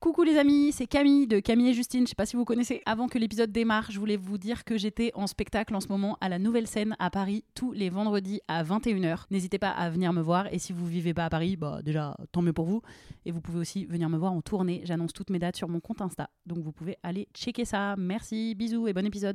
Coucou les amis, c'est Camille de Camille et Justine. Je sais pas si vous connaissez. Avant que l'épisode démarre, je voulais vous dire que j'étais en spectacle en ce moment à la Nouvelle Scène à Paris tous les vendredis à 21h. N'hésitez pas à venir me voir et si vous vivez pas à Paris, bah déjà tant mieux pour vous. Et vous pouvez aussi venir me voir en tournée. J'annonce toutes mes dates sur mon compte Insta. Donc vous pouvez aller checker ça. Merci, bisous et bon épisode.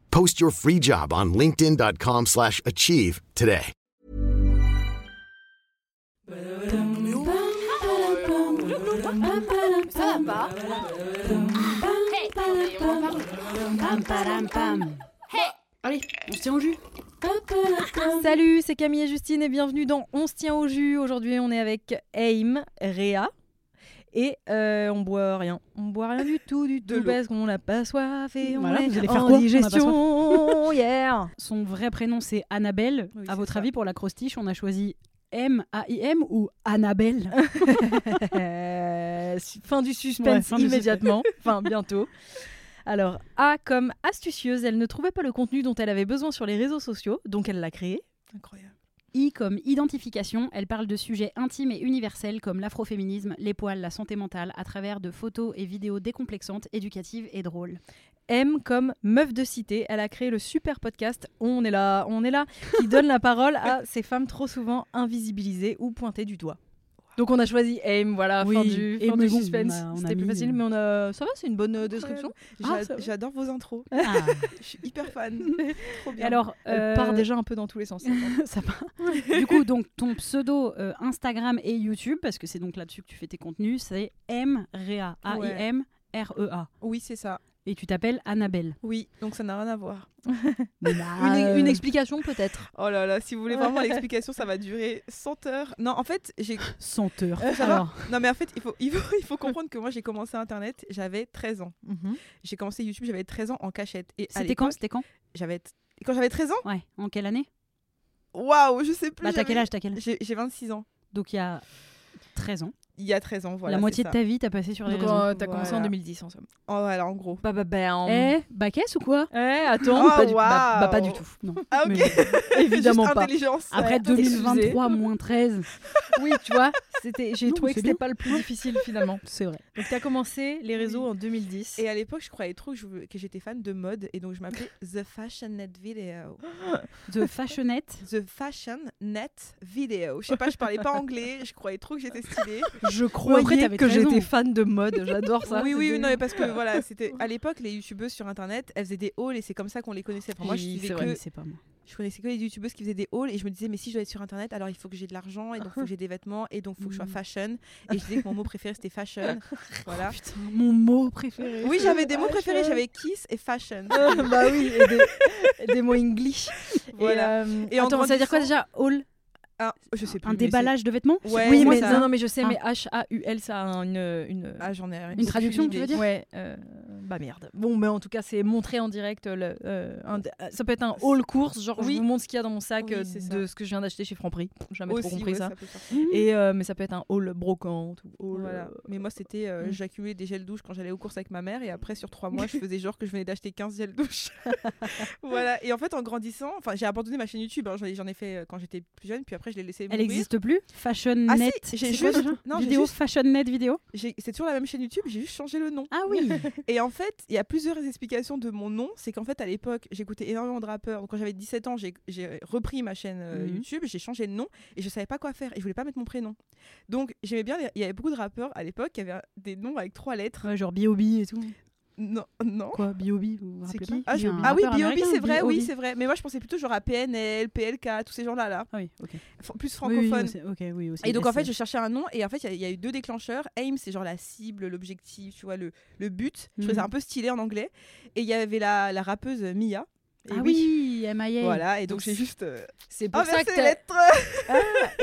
Post your free job on linkedin.com/achieve slash achieve today. Allez, on se tient au jus. Salut, c'est Camille et Justine et bienvenue dans On se tient au jus. Aujourd'hui, on est avec Aim, Réa. Et euh, on boit rien. On boit rien du tout, du tout, parce qu'on n'a pas soif et on Voilà, est vous allez faire en quoi digestion. yeah. Son vrai prénom c'est Annabelle. Oui, à votre ça. avis, pour l'acrostiche, on a choisi M-A-I-M ou Annabelle Euh, fin du Ouais, suspense fin immédiatement. enfin, bientôt. Alors, A comme astucieuse, elle ne trouvait pas le contenu dont elle avait besoin sur les réseaux sociaux, donc elle l'a créé. Incroyable. I comme identification, elle parle de sujets intimes et universels comme l'afroféminisme, les poils, la santé mentale, à travers de photos et vidéos décomplexantes, éducatives et drôles. M comme meuf de cité, elle a créé le super podcast On est là, on est là, qui donne la parole à ces femmes trop souvent invisibilisées ou pointées du doigt. Donc on a choisi Aim, voilà, Oui, fin du, et fin mais du bon, suspense. C'était plus facile, euh, mais on a, ça va, c'est une bonne euh, description. Ah. J'adore vos intros. Ah. Je suis hyper fan. Trop bien. alors, euh, part déjà un peu dans tous les sens. ça va. Du coup, donc ton pseudo euh, Instagram et YouTube, parce que c'est donc là-dessus que tu fais tes contenus, c'est M Rea, A I M R E A. Oui, c'est ça. Et tu t'appelles Annabelle. Oui, donc ça n'a rien à voir. une, une explication peut-être. Oh là là, si vous voulez vraiment l'explication, ça va durer 100 heures. Non, en fait, j'ai. Senteur. Ça va Alors, Non, mais en fait, il faut, il faut, il faut comprendre que moi, j'ai commencé Internet, j'avais 13 ans. Mhm. J'ai commencé YouTube, j'avais 13 ans en cachette. Et c'était quand C'était quand j'avais Quand j'avais 13 ans Ouais. En quelle année Waouh, je sais plus. Bah, t'as quel âge T'as quel âge J'ai j'ai 26 ans. Donc il y a 13 ans. Il y a 13 ans, voilà. la moitié de ta vie, t'as passé sur les Donc réseaux. euh, t'as commencé en Voilà. 2010 en somme. Oh, voilà, en gros. Bah bah bah. en- Eh, baquesse ou quoi Eh, attends, Oh, pas du... bah, bah, pas du tout. Non. Ah, ok. Mais- Évidemment Juste pas. intelligence. Après Ouais, 2023 moins 13, Oui, tu vois, c'était, j'ai trouvé que c'était pas le plus difficile finalement. c'est vrai. Donc t'as commencé les réseaux en 2010. Et à l'époque, je croyais trop que j'étais fan de mode et donc je m'appelais The Fashion Net Video. The Fashionette. The Fashion Net Video. Je sais pas, je parlais pas anglais, je croyais trop que j'étais stylée. Je croyais que 13 ans. j'étais fan de mode. J'adore ça. oui, oui, non, mais parce que voilà, c'était à l'époque, les youtubeuses sur internet, elles faisaient des hauls et c'est comme ça qu'on les connaissait. Enfin, moi, je, suivais que- pas moi. je connaissais que les youtubeuses qui faisaient des hauls et je me disais, mais si je dois être sur internet, alors il faut que j'ai de l'argent et donc il faut que j'ai des vêtements et donc il faut que je sois fashion. Et je disais que mon mot préféré c'était fashion. Voilà. Oh, Putain, mon mot préféré. Oui, j'avais des mots préférés, j'avais kiss et fashion. bah oui, et des, mots English. Voilà. Et, euh, Et en attends, ça veut dire quoi déjà Haul? Ah, je sais plus. Un déballage de vêtements Ouais, Oui, mais ça. non, non, mais je sais, Ah. mais H-A-U-L, ça a une. une... Ah, j'en ai Une traduction, tu veux dire Ouais, euh, bah merde. Bon, mais en tout cas, c'est montrer en direct. Le, euh, un- ça peut être un haul course, genre Oui. je vous montre ce qu'il y a dans mon sac Oui, euh, de ça. ce que je viens d'acheter chez Franprix. J'ai jamais Aussi, trop compris ouais, ça. Et euh, mais ça peut être un haul brocante ou haul. Voilà. euh, Mais moi, c'était. euh, Mm. J'accumulais des gels douche quand j'allais aux courses avec ma mère. Et après, sur trois mois, je faisais genre que je venais d'acheter 15 gels douche. voilà. Et en fait, en grandissant, enfin, j'ai abandonné ma chaîne YouTube. hein, J'en ai, fait euh, quand j'étais plus jeune. Puis après, je l'ai laissé Elle n'existe plus Fashion Ah si, Net. j'ai juste- non, Vidéo juste- Fashion Net vidéo C'est toujours la même chaîne YouTube. J'ai juste changé le nom. Ah oui. Et en fait, il y a plusieurs explications de mon nom. C'est qu'en fait, à l'époque, j'écoutais énormément de rappeurs. Donc, quand j'avais 17 ans, j'ai- repris ma chaîne euh, Mhm. YouTube, j'ai changé de nom et je savais pas quoi faire. Et je voulais pas mettre mon prénom. Donc, j'aimais bien. Il y avait beaucoup de rappeurs à l'époque qui avaient des noms avec trois lettres. Ouais, genre B.O.B. et tout. Non, non. Quoi B.O.B. vous vous C'est rappelez qui pas ah, je- ah oui, B.O.B. c'est vrai, oui, c'est vrai. Mais moi, je pensais plutôt genre à PNL, PLK, tous ces gens-là, là. Ah oui, ok. F- plus Oui, oui, francophones. c'est- ok, oui, aussi. Et donc en fait, je cherchais un nom et en fait, il y a- il y, a eu deux déclencheurs. Aim, c'est genre la cible, l'objectif, tu vois, le, le but. Je trouvais ça Mhm. un peu stylé en anglais. Et il y avait la, la rappeuse Mia. Et Ah oui. oui MIA. Voilà, et donc j'ai juste euh, C'est pour ça que lettres.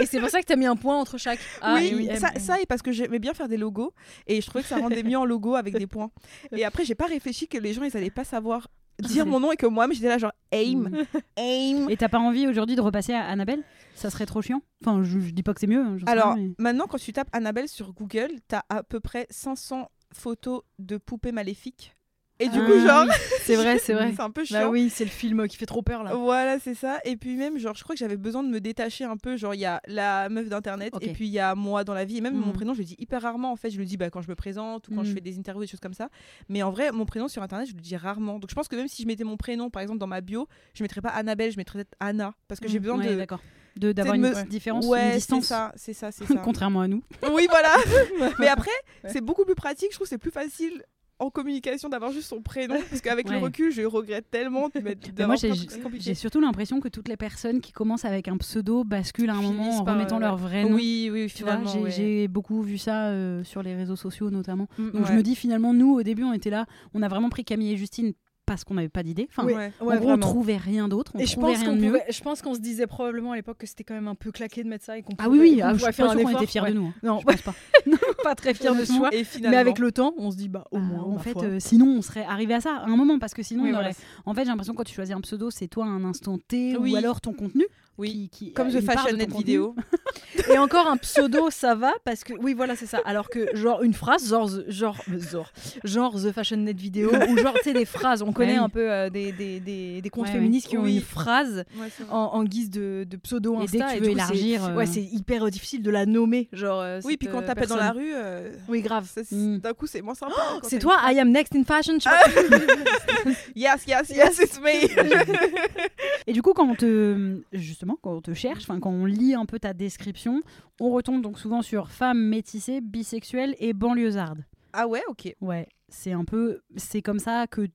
et c'est pour ça que t'as mis un point entre chaque. A oui, et oui, ça, et parce que j'aimais bien faire des logos et je trouvais que ça rendait mieux en logo avec des points. Et après, j'ai pas réfléchi que les gens ils allaient pas savoir dire mon nom et que moi, mais j'étais là genre aim, aim. Et t'as pas envie aujourd'hui de repasser à Annabelle? Ça serait trop chiant? Enfin, je, je dis pas que c'est mieux. hein, Alors rien, mais- maintenant, quand tu tapes Annabelle sur Google, t'as à peu près 500 photos de poupées maléfiques. Et du Ah, coup, genre, oui. C'est vrai, c'est vrai. c'est un peu Bah chiant. oui, c'est le film qui fait trop peur là. Voilà, c'est ça. Et puis même, genre, je crois que j'avais besoin de me détacher un peu. Genre, il y a la meuf d'internet et puis il y a moi dans la vie. Et même mon prénom, je le dis hyper rarement. En fait, je le dis bah, quand je me présente ou quand je Mhm. fais des interviews, des choses comme ça. Mais en vrai, mon prénom sur internet, je le dis rarement. Donc je pense que même si je mettais mon prénom, par exemple, dans ma bio, je mettrais pas Annabelle, je mettrais peut-être Anna. Parce que j'ai Mhm. besoin Ouais, de. d'accord. De- D'avoir une me- différence, Ouais, une c'est distance. ça, c'est ça, c'est ça. Contrairement à nous. oui, voilà. Mais après, Ouais. c'est beaucoup plus pratique. Je trouve que c'est plus facile en communication d'avoir juste son prénom. Parce qu'avec le recul, je regrette tellement de mettre. Moi, j'ai surtout l'impression que toutes les personnes qui commencent avec un pseudo basculent à un moment en remettant euh, leur vrai nom. Oui, oui, finalement. j'ai ouais. beaucoup vu ça euh, sur les réseaux sociaux notamment. Mm, Donc je me dis finalement, nous au début, on était là, on a vraiment pris Camille et Justine parce qu'on n'avait pas d'idée. Enfin, Oui. Ouais. gros, on trouvait rien d'autre. Et je pense rien qu'on de mieux. pouvait- je pense qu'on se disait probablement à l'époque que c'était quand même un peu claqué de mettre ça et qu'on Ah pouvait- oui, oui, qu'on ah, je suis pas qu'on était fiers ouais. de nous. hein. Non, Je pense pas. pas très fiers de. Et finalement. Mais avec le temps, on se dit bah au Ah, moins. en fait, euh, sinon, on serait arrivé à ça à un moment parce que sinon, Oui, on voilà. aurait- en fait, j'ai l'impression que quand tu choisis un pseudo, c'est toi à un instant T Oui. ou alors ton contenu. Oui. qui- qui Comme a The Fashion Net. Vidéo. Et encore un pseudo, ça va parce que oui, voilà, c'est ça. Alors que genre une phrase, genre genre genre, genre The Fashion Net Vidéo ou genre tu sais des phrases. On connaît Ouais. un peu euh, des, des, des, des comptes Ouais, féministes qui ont Oui. une phrase c'est en, en guise de, de pseudo Et Insta. dès que tu veux c'est- élargir, euh, ouais, c'est hyper euh, difficile de la nommer. Genre. euh, Oui, puis quand euh, t'appelles dans la rue, euh, Oui, grave. c'est- Mm. d'un coup, c'est moins sympa. quand C'est t'as toi, I am next in fashion. phrase. Yes, yes, yes, it's me. Et du coup, quand on te, justement, quand on te cherche, enfin, quand on lit un peu ta description, on retombe donc souvent sur femme métissée, bisexuelle et banlieusarde. ah ouais, ok. Ouais, c'est un peu, c'est comme ça que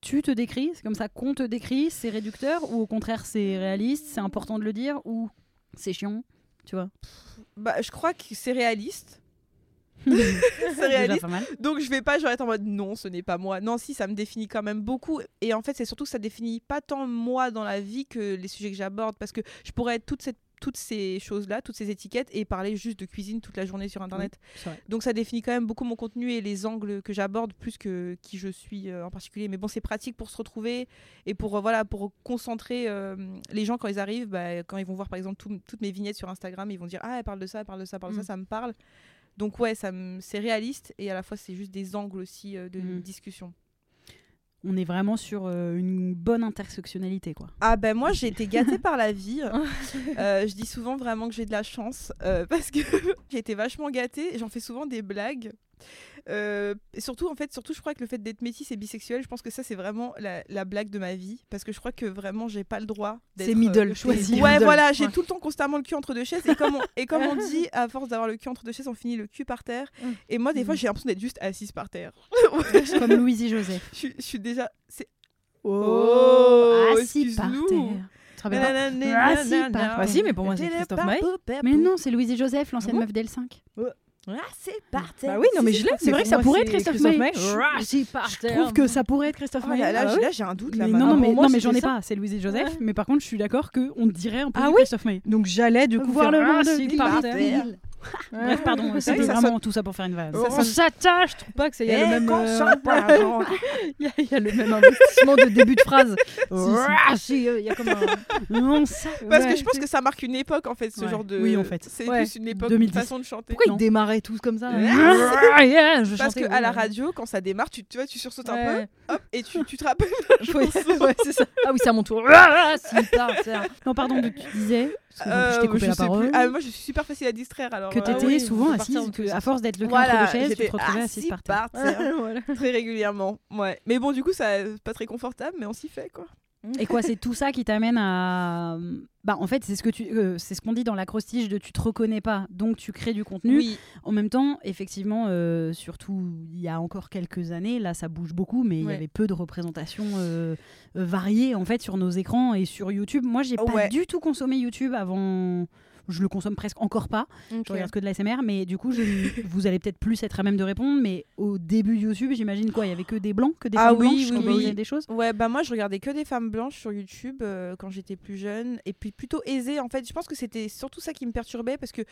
tu te décris, c'est comme ça qu'on te décrit, c'est réducteur ou au contraire c'est réaliste, c'est important de le dire ou c'est chiant, tu vois? Bah, je crois que c'est réaliste. c'est réaliste. Donc je vais pas genre être en mode non, ce n'est pas moi. Non, si, ça me définit quand même beaucoup. Et en fait, c'est surtout que ça définit pas tant moi dans la vie que les sujets que j'aborde. Parce que je pourrais être toute cette toutes ces choses-là, toutes ces étiquettes et parler juste de cuisine toute la journée sur internet. Donc ça définit quand même beaucoup mon contenu et les angles que j'aborde plus que qui je suis euh, en particulier. Mais bon, c'est pratique pour se retrouver et pour euh, voilà pour concentrer euh, les gens quand ils arrivent, bah, quand ils vont voir par exemple tout- toutes mes vignettes sur Instagram, ils vont dire ah elle parle de ça, elle parle de ça, elle parle de Mm. ça, ça me parle. Donc ouais, ça c'est réaliste et à la fois c'est juste des angles aussi euh, de Mm. discussion. On est vraiment sur euh, une bonne intersectionnalité quoi. Ah ben moi j'ai été gâtée par la vie. Euh, je dis souvent vraiment que j'ai de la chance euh, parce que j'ai été vachement gâtée. et J'en fais souvent des blagues. Euh, et surtout en fait, surtout je crois que le fait d'être métisse et bisexuelle, je pense que ça c'est vraiment la, la blague de ma vie parce que je crois que vraiment j'ai pas le droit. d'être, C'est middle, euh, choisi. Ouais middle. voilà, j'ai Ouais. tout le temps constamment le cul entre deux chaises et comme on, et comme on dit, à force d'avoir le cul entre deux chaises, on finit le cul par terre. Mm. Et moi des fois Mm. j'ai l'impression d'être juste assise par terre. Comme Louise Joseph. je, suis- je suis déjà. C'est... Oh, assis par excuse-nous. terre. Nanana, Assis par nanana. terre. Ah si, mais pour moi, c'est Christophe Maé. Mais non, c'est Louise et Joseph, l'ancienne Ah bon meuf d'L5. Ah, c'est par terre. Bah oui, non mais je l'ai. C'est vrai que ça pourrait être Christophe Maé. Je trouve que ça pourrait être Christophe Maé. là, là, j'ai- ouais là, j'ai un doute là. Non, non, mais, non, mais j'en ai pas, c'est Louise et Joseph. Ouais. Mais par contre, je suis d'accord qu'on dirait un peu Ah Christophe Maé. Donc j'allais du coup Voir faire le monde Bref, pardon, C'est c'était ça vraiment tout ça pour faire une vanne. Ça On sonne- s'attache, je trouve pas que ça y a le même. euh. Il y, a- il y a le même investissement de début de phrase. Si, si, euh, il y a comme un. Non, ça. Parce Ouais. que je pense que ça marque une époque en fait, ce Ouais. genre de. Oui, en fait. C'est Ouais. plus une époque, 2010. une façon de chanter. Pourquoi Non. ils démarraient tous comme ça Ouais. Ah, yeah, je Parce chantais, que à la radio, quand ça démarre, tu, tu vois, tu sursautes un peu, hop, et tu, tu te rappelles. C'est ça. Ah oui, c'est à mon tour. Ah. Non, pardon, de- tu disais. Euh, je t'ai coupé je la parole. Ah, moi, je suis super facile à distraire alors. que euh, t'étais oui, souvent on peut partir assise, que à force d'être le Voilà, entre deux chaises, tu te retrouvais assise par terre. par terre. Voilà. Très régulièrement. Ouais. Mais bon, du coup, ça pas très confortable, mais on s'y fait quoi. Et quoi, c'est tout ça qui t'amène à. Bah, en fait, c'est ce que tu, euh, c'est ce qu'on dit dans l'acrostiche de tu te reconnais pas, donc tu crées du contenu. Oui. En même temps, effectivement, euh, surtout il y a encore quelques années, là, ça bouge beaucoup, mais il y avait peu de représentations euh, variées en fait sur nos écrans et sur YouTube. Moi, j'ai pas Ouais. du tout consommé YouTube avant. Je le consomme presque encore pas. Ok. Je regarde que de la SMR, mais du coup, vous allez peut-être plus être à même de répondre. Mais au début YouTube, j'imagine quoi Il y avait que des blancs, que des Ah femmes oui, blanches oui, qui oui. des choses? Ouais, bah moi je regardais que des femmes blanches sur YouTube euh, quand j'étais plus jeune et puis plutôt aisée en fait. Je pense que c'était surtout ça qui me perturbait parce que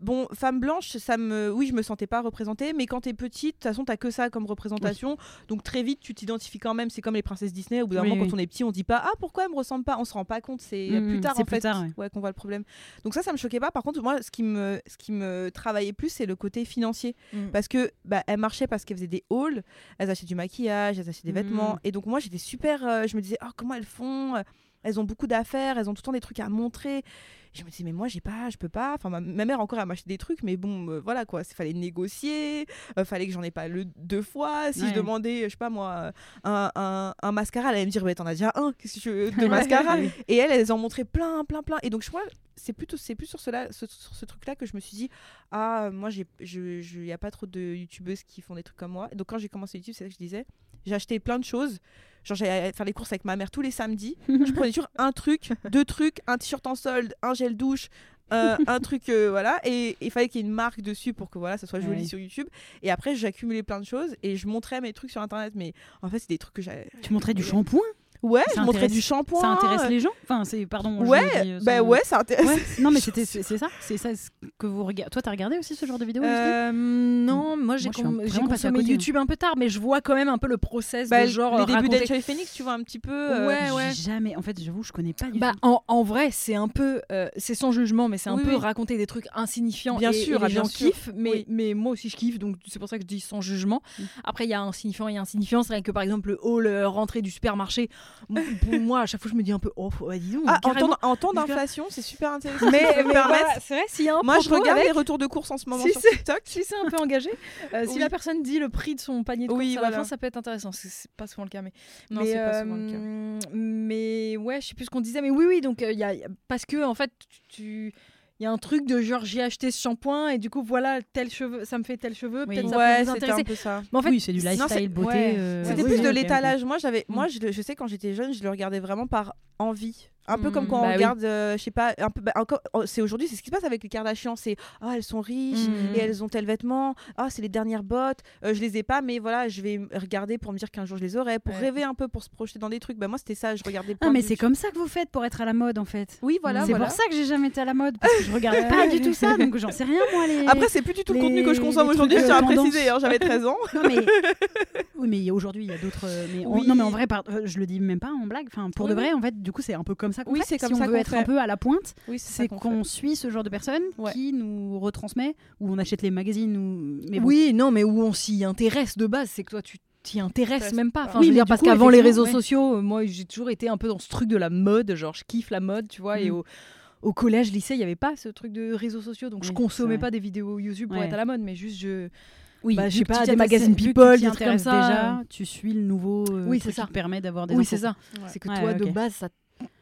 bon, femme blanche, ça me oui, je me sentais pas représentée, mais quand t'es petite, de toute façon, t'as que ça comme représentation. Donc très vite, tu t'identifies quand même, c'est comme les princesses Disney au bout d'un Oui, moment oui. quand on est petit, on dit pas "Ah, pourquoi elle me ressemble pas? On se rend pas compte, c'est Mhm, plus tard en plus fait tard, ouais. qu'on voit le problème. Donc ça ça me choquait pas. Par contre, moi ce qui me ce qui me travaillait plus, c'est le côté financier Mm. parce que bah, elles marchaient parce qu'elles faisaient des hauls, elles achetaient du maquillage, elles achetaient des Mhm. vêtements. Et donc moi j'étais super, euh, je me disais oh, comment elles font, elles ont beaucoup d'affaires, elles ont tout le temps des trucs à montrer. Et je me disais mais moi j'ai pas, je peux pas. Enfin ma, ma mère encore elle m'achetait des trucs, mais bon euh, voilà quoi, il fallait négocier, euh, fallait que j'en ai pas le deux fois. Si Ouais. je demandais, je sais pas moi, un, un, un mascara, elle allait me dire ouais t'en as déjà un, qu'est-ce que veux de mascara. Et elles elles en montraient plein plein plein. Et donc je crois c'est plutôt c'est plus sur cela ce- sur ce truc là que je me suis dit ah moi j'ai je je y a pas trop de youtubeuses qui font des trucs comme moi Et donc quand j'ai commencé YouTube c'est ça que je disais j'ai acheté plein de choses. Genre j'allais faire les courses avec ma mère tous les samedis. Je prenais toujours un truc deux trucs un t-shirt en solde un gel douche euh, un truc euh, voilà. Et il fallait qu'il y ait une marque dessus pour que voilà ça soit joli Ouais. sur YouTube. Et après j'accumulais plein de choses et je montrais mes trucs sur internet. Mais en fait c'est des trucs que j'avais Tu montrais du shampoing? Ouais Ça je montrais du shampoing Ça intéresse les gens Enfin, c'est pardon. ouais dis, euh, bah ouais ça intéresse Ouais. Non, mais c'était c'est ça, c'est ça que vous regardez. Toi, t'as regardé aussi ce genre de vidéo Justine Euh, non, moi j'ai consommé hein. YouTube un peu tard, mais je vois quand même un peu le process Bah, de genre les débuts raconter- Phoenix, tu vois un petit peu. euh, Ouais, ouais. Jamais. En fait, j'avoue, je connais pas du Bah, tout. en, en vrai, c'est un peu, euh, c'est sans jugement, mais c'est un Oui, peu oui. raconter des trucs insignifiants. Bien et, sûr, et les gens kiffent, mais, Oui. mais moi aussi je kiffe, donc c'est pour ça que je dis sans jugement. Mm. Après, il y a insignifiant et insignifiant. C'est vrai que par exemple, le hall rentrée du supermarché, pour moi, à chaque fois, je me dis un peu, oh, ouais, dis donc. Ah, en temps, d'inflation, c'est super intéressant. mais, mais voilà, c'est vrai, s'il y a un Moi, je regarde avec- les retours de courses en ce moment Si sur c'est- TikTok. si c'est un peu engagé, euh, si la personne dit le prix de son panier de Oui, courses à la fin, ça peut être intéressant. C'est pas souvent le cas, mais Non, pas souvent le cas. euh, Mais ouais, je sais plus ce qu'on disait, mais oui, oui. Donc euh, il y a parce que en fait, tu il y a un truc de genre j'ai acheté ce shampoing et du coup voilà tel cheveu, ça me fait tel cheveu, Oui. peut-être ça Ouais, peut vous un peu ça. Mais en fait, oui, c'est du lifestyle, c'est- beauté. ouais. euh, C'était oui, plus oui, de l'étalage. Moi, j'avais, Mm. moi, je, le- je sais quand j'étais jeune, je le regardais vraiment par envie. Un peu Mm, comme quand bah on oui. regarde, euh, je sais pas, un peu. bah, encore- oh, c'est aujourd'hui, c'est ce qui se passe avec les Kardashians. C'est ah elles sont riches Mm. et elles ont tel vêtement. Ah c'est les dernières bottes. Euh, je les ai pas, mais voilà, je vais regarder pour me dire qu'un jour je les aurai, pour Ouais. rêver un peu, pour se projeter dans des trucs. Bah moi c'était ça, je regardais. Ah, plein mais c'est comme ça que vous faites pour être à la mode, en fait. Oui voilà. c'est voilà. pour ça que j'ai jamais été à la mode, parce que je regarde pas du tout ça, donc j'en sais rien, moi. Les... Après c'est plus du tout le contenu que je consomme aujourd'hui. Je tiens à préciser. hein, J'avais 13 ans. Non mais oui mais aujourd'hui il y a d'autres euh, mais Oui. non mais en vrai par- euh, je le dis même pas en blague enfin pour Oui, de vrai oui. en fait du coup c'est un peu comme ça qu'on Oui, fait. c'est comme si on ça veut qu'on être fait. un peu à la pointe Oui c'est qu'on suit ce genre de personnes Ouais. qui nous retransmet ou on achète les magazines ou mais bon. oui, non, mais où on s'y intéresse de base, c'est que toi tu t'y intéresses Intéresse même pas. Enfin, Oui, je veux dire parce qu'avant les réseaux ouais. sociaux, euh, moi j'ai toujours été un peu dans ce truc de la mode, genre je kiffe la mode, tu vois, et Mm. au au collège, lycée, il n'y avait pas ce truc de réseaux sociaux, donc je Oui, consommais c'est vrai. pas des vidéos YouTube pour Ouais. être à la mode, mais juste je, oui bah, je que pas, des magazines People, des trucs comme ça. déjà tu suis le nouveau euh, Oui, truc c'est ça. qui te permet d'avoir des oui c'est ça. Ouais. C'est que Ouais, toi de base ça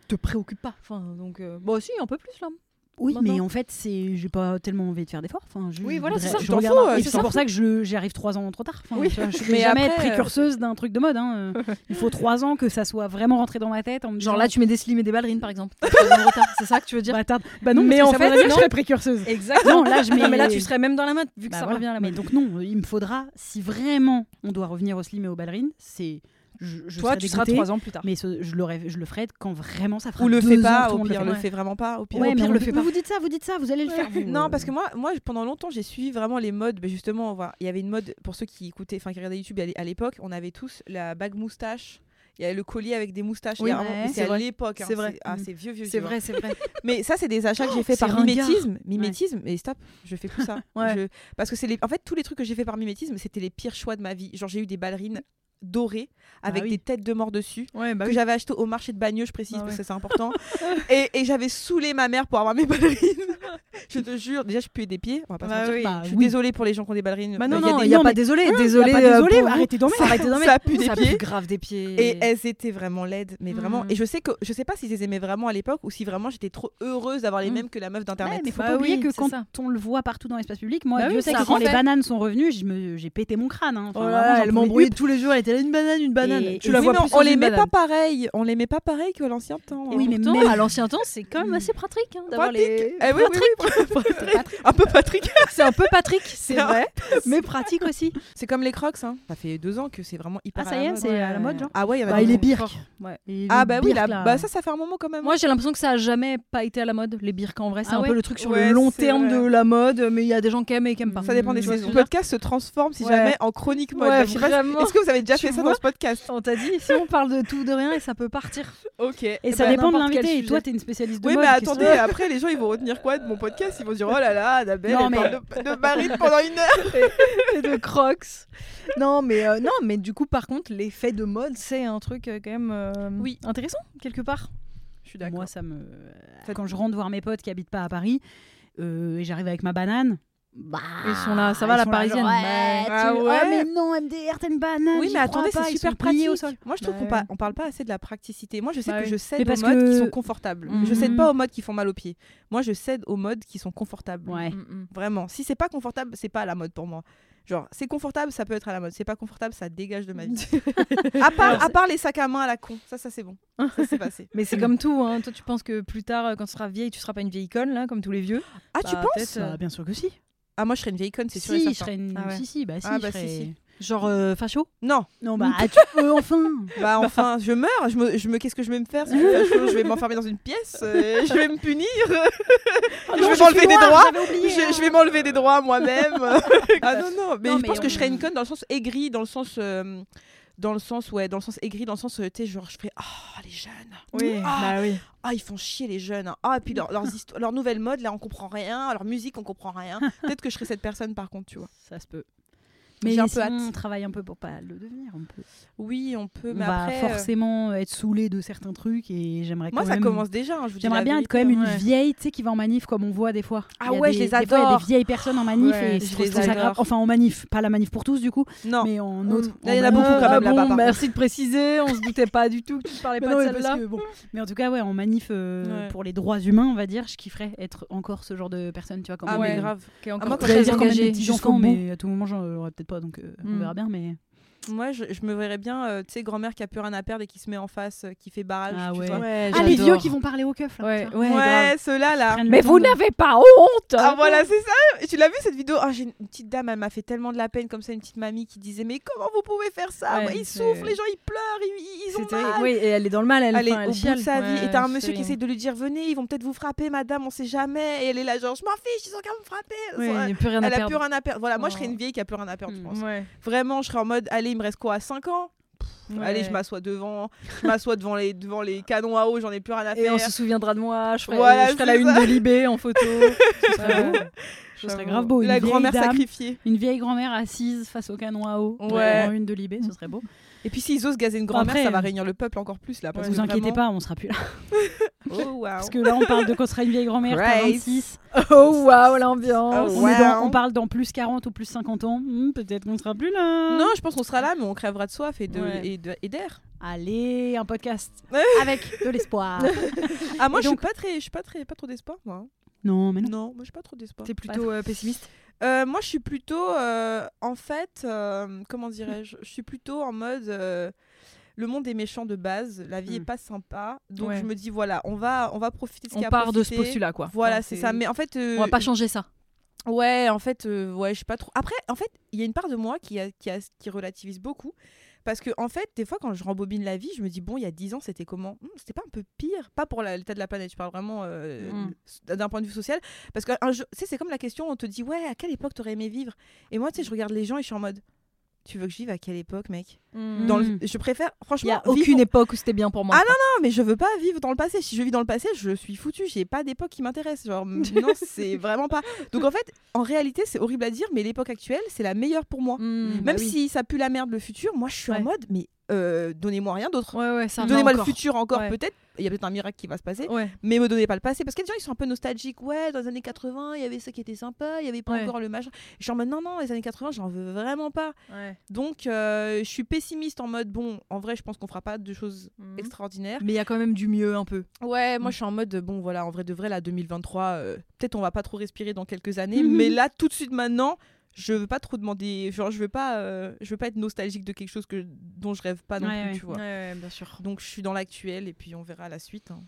te préoccupe pas. Enfin donc euh, bon si un peu plus là. Oui, Maintenant. mais en fait, c'est j'ai pas tellement envie de faire d'efforts. Enfin, je, Oui, voilà, c'est ça, je t'en fous, euh, c'est ça. pour ça que je- j'y arrive trois ans trop tard. Enfin, Oui. vois, je Mais jamais après, euh, précurseuse d'un truc de mode. hein. Il faut trois ans que ça soit vraiment rentré dans ma tête. En me Genre là tu mets des slims et des ballerines par exemple. C'est ça que tu veux dire bah, bah non, Mais mais en fait, je serais précurseuse. Exactement. Non, là je mets. Non, mais là tu serais même dans la mode vu que Bah ça voilà. revient à la Mais mode. donc non, il me faudra si vraiment on doit revenir au slim et aux ballerines, c'est je, je Toi tu seras trois ans plus tard. Mais ce- je, le ferai quand vraiment ça fera Ou le deux fait ans pas, au le pire, fait. le Ouais. fait vraiment pas, au pire. Ouais, Au mais on le le fait fait pas. Vous dites ça, vous dites ça, vous allez le faire. vous. Non, parce que moi, moi pendant longtemps, j'ai suivi vraiment les modes. Mais justement, il y avait une mode pour ceux qui écoutaient, enfin qui regardaient YouTube à l'é- à l'époque, on avait tous la bague moustache. Il y avait le collier avec des moustaches. Oui, a ouais, c'est à vrai. l'époque. hein, C'est vrai. Ah, c'est vieux, vieux. C'est vieux, hein. vrai, c'est vrai. Mais ça, c'est des achats que j'ai fait c'est par mimétisme. Mimétisme, et stop, je fais plus ça. Ouais. Je- Parce que c'est les... en fait tous les trucs que j'ai fait par mimétisme, c'était les pires choix de ma vie. Genre j'ai eu des ballerines dorées avec oui. des têtes de mort dessus. Ouais, bah que oui. j'avais acheté au marché de Bagneux, je précise, Ah parce ouais. que c'est important. et et j'avais saoulé ma mère pour avoir mes ballerines. je te jure, déjà je puais des pieds. On va pas se Bah oui. Bah, Je suis oui. désolée pour les gens qui ont des ballerines. Bah non, non, il n'y a non, pas mais- désolé, Ouais, désolé. y a pas euh, désolé, vous. arrêtez d'en mettre. Arrêtez d'en Ça mettre. pue des Ça pieds. pue grave des pieds. Et elles étaient vraiment laides, mais vraiment. Mm. Et je sais que je sais pas si je les aimais vraiment à l'époque ou si vraiment j'étais trop heureuse d'avoir les Mm. mêmes que la meuf d'internet. Mais faut pas oublier oui, que quand ça. on le voit partout dans l'espace public, moi, sait ça que quand les bananes sont revenues, je j'ai pété mon crâne. hein. Oh vraiment, elle m'embrouillait tous les jours, elle était une banane, une banane. Et- tu et la Oui, vois mais plus on les met banane. pas pareil. On les met pas pareil qu'à l'ancien temps. Oui, mais même- à l'ancien temps, c'est quand même assez pratique hein, d'avoir les. Eh oui, oui, oui, Patrick. Un peu Patrick. C'est un peu Patrick, c'est vrai, mais pratique aussi. C'est comme les Crocs. Hein. Ça fait deux ans que c'est vraiment hyper. Ah, à ça y est, c'est à la mode, genre Ah ouais, il y en a Bah, il est birk. Ah bah oui, bah ça, ça fait un moment quand même. Moi, j'ai l'impression que ça a jamais pas été à la mode. Les birks, en vrai, c'est Ah un peu le truc sur le long terme de la mode, mais il y a des gens qui aiment et qui aiment pas. Ça dépend des que Le podcast se transforme si jamais en chronique mode. Est-ce que vous avez déjà Tu fait ça vois dans ce podcast On t'a dit, si on parle de tout, de rien, et ça peut partir. Ok. Et Eh ça ben, dépend de l'invité. Et toi, t'es une spécialiste de Oui, mode. mais attendez, après les gens ils vont retenir quoi de mon podcast? Ils vont dire oh là là, Annabelle, Non, elle mais- parle de, de Marine pendant une heure. et de crocs. Non, mais euh, non, mais du coup, par contre, l'effet de mode, c'est un truc euh, quand même euh, Oui. intéressant quelque part. Je suis d'accord. Moi, ça me. Quand je rentre voir mes potes qui habitent pas à Paris et j'arrive avec ma banane. Bah, Ils sont là, ça va, la parisienne. genre, Bah, ouais, ah tu- ouais. oh, mais non, MDR, t'as une banane. Oui, mais attendez, c'est super pratique. au sol. Moi, je trouve Bah qu'on ouais. pa- on parle pas assez de la praticité. Moi, je sais Bah que je cède Mais aux modes que- qui sont confortables. Je Mhm. cède pas aux modes qui font mal aux pieds. Moi, je cède aux modes qui sont confortables. Ouais. Mm, mm. Vraiment. Si c'est pas confortable, c'est pas à la mode pour moi. Genre, c'est confortable, ça peut être à la mode. C'est pas confortable, ça dégage de ma vie. à, part, à part les sacs à main à la con. Ça, ça c'est bon. Ça, c'est passé. Mais c'est comme tout, hein. toi tu penses que plus tard, euh, quand tu seras vieille, tu seras pas une vieille conne, là, comme tous les vieux? Ah, Bah, tu penses? peut-être, euh, Bah, bien sûr que si. Ah, moi, je serais une vieille conne, c'est sûr et Si, je serais une. Ah ouais. Si, si, bah si. Ah, je bah, serais- si, si. Genre euh, facho Non. Non, bah tu peux enfin. Bah enfin, je meurs. Je me, je me qu'est-ce que je vais me faire si je, vais m'enfermer dans une pièce. euh, je vais me punir. Oh je vais m'enlever des droits. oublié, Je, hein. je vais m'enlever des droits moi-même. ah non non, mais Non, je mais pense que je serais une conne dans le sens aigri, dans le sens euh, dans le sens ouais, dans le sens aigri, dans le sens euh, tu sais genre je ferais ah les jeunes. Oui, Ah. bah oui. Ah, ils font chier les jeunes. Ah, et puis leur, leurs leur nouvelle mode, là, on comprend rien. Leur musique, on comprend rien. Peut-être que je serais cette personne, par contre, tu vois. Ça se peut. Mais J'ai un peu hâte. on travaille un peu pour pas le devenir. On, peut. Oui, on peut, on mais va après... euh, forcément être saoulé de certains trucs et j'aimerais Moi, quand ça même... commence déjà. hein, J'aimerais bien vérité, être quand même une ouais. vieille, tu sais, qui va en manif comme on voit des fois. Ah ouais, des- je les Des fois, il y a adore. des vieilles personnes en manif Ouais, et je les adore. Enfin, en manif, pas la manif pour tous du coup, Non. mais en autre. Là, en il y en a beaucoup quand Ah même là-bas, bon, par merci de préciser, on se doutait pas du tout que tu parlais Mais pas non, de celle-là. bon. Mais en tout cas, ouais, en manif euh, Ouais. pour les droits humains, on va dire, je kifferais être encore ce genre de personne, tu vois. Comme Ah, on est- grave. Qui est Ah, encore quand très quand engagée des jusqu'au mais à tout moment, j'en aurais peut-être pas, donc euh, on Mm. verra bien. Mais Moi, je, je me verrais bien, euh, tu sais, grand-mère qui a plus rien à perdre et qui se met en face, euh, qui fait barrage. Ah tu ouais. vois. Ouais, ah, les vieux qui vont parler au keuf là. Ouais, ouais, Ouais, ceux-là, là. Mais vous de- n'avez pas honte Ah voilà, c'est ça. Tu l'as vu cette vidéo? Ah, J'ai une petite dame, elle m'a fait tellement de la peine comme ça, une petite mamie qui disait mais comment vous pouvez faire ça? Ouais, Ouais, Ils souffrent, les gens ils pleurent, ils, ils ont mal. Oui, et elle est dans le mal, elle, Elle est enfin, au bout de sa vie. Ouais, et t'as un monsieur qui essaie de lui dire venez, ils vont peut-être vous frapper, madame, on sait jamais. Et elle est là genre je m'en fiche, ils ont qu'à me frapper. Elle a plus rien à perdre. Voilà, moi je Oh. serais une vieille qui a plus rien à perdre, je Mm. pense. Vraiment, je serais en mode allez, il me reste quoi 5 ans? Allez, Ouais. je m'assois devant, je m'assois devant les, devant les canons à eau, j'en ai plus rien à Et faire. on se souviendra de moi, je ferai, Voilà, je ferai la une de Libé en photo. Ce serait beau. Ce serait grave beau. Une La vieille grand-mère sacrifiée. Une vieille grand-mère assise face au canon à eau. Ouais. En une de Libé, ce serait beau. Et puis s'ils osent gazer une grand-mère, ça va euh, réunir le peuple encore plus là. Parce vous que inquiétez vraiment- pas, on sera plus là. Oh wow. Parce que là, on parle de quand sera une vieille grand-mère, t'as Grace. 26. Oh waouh, l'ambiance. Oh, On, wow. on parle dans plus 40 ou plus 50 ans. Hmm, Peut-être qu'on sera plus là. Non, je pense qu'on sera là, mais on crèvera de soif et de Ouais. et et d'air. Allez, un podcast avec de l'espoir. Ah moi, je suis pas très, je suis pas très, pas trop d'espoir, moi. hein. non, mais non. Non, moi, j'ai pas trop d'espoir. T'es plutôt euh, pessimiste? Euh, moi, je suis plutôt, euh, en fait, euh, comment dirais-je, je suis plutôt en mode. Euh, le monde est méchant de base, la vie est Mm. pas sympa, donc Ouais. je me dis voilà, on va, on va profiter de ce qu'il y On a à part de ce postulat, quoi. Voilà, c'est ça. Mais en fait, euh, On va pas changer ça. Ouais, en fait, euh, ouais, je sais pas trop. Après, en fait, il y a une part de moi qui, a, qui, a- qui relativise beaucoup. Parce que, en fait, des fois, quand je rembobine la vie, je me dis, bon, il y a 10 ans, c'était comment? Hmm, C'était pas un peu pire Pas pour l'état de la planète, je parle vraiment euh, Mm. d'un point de vue social. Parce que, c'est comme la question, on te dit, ouais, à quelle époque t'aurais aimé vivre? Et moi, tu sais, je regarde les gens et je suis en mode, tu veux que je vive à quelle époque, mec? Dans le- Mm. Je préfère, Il franchement, y a vivre- aucune époque où c'était bien pour moi. Ah non, mais je veux pas vivre dans le passé. Si je vis dans le passé, je suis foutue. J'ai pas d'époque qui m'intéresse. Genre, non, c'est vraiment pas. Donc en fait, en réalité, c'est horrible à dire, mais l'époque actuelle, c'est la meilleure pour moi. Mm, bah Même oui. si ça pue la merde le futur, moi je suis Ouais. en mode, mais euh, donnez-moi rien d'autre. Ouais, ouais, Donnez-moi le futur encore, Ouais. peut-être. Il y a peut-être un miracle qui va se passer, mais me donnez pas le passé. Parce que les gens, ils sont un peu nostalgiques. Ouais, dans les années 80, il y avait ça qui était sympa, il y avait pas encore le machin. Je suis en mode, non, non, les années 80, j'en veux vraiment pas. Donc, euh, je suis pessimiste en mode, bon, en vrai, je pense qu'on fera pas de choses Mhm. extraordinaires. Mais il y a quand même du mieux un peu. Ouais, moi Mm. je suis en mode bon voilà, en vrai de vrai là 2023 euh, peut-être on va pas trop respirer dans quelques années, mais là tout de suite maintenant, je veux pas trop demander genre je veux pas euh, je veux pas être nostalgique de quelque chose que dont je rêve pas non Ouais, plus ouais. tu vois Ouais, bien sûr. donc je suis dans l'actuel et puis on verra la suite hein.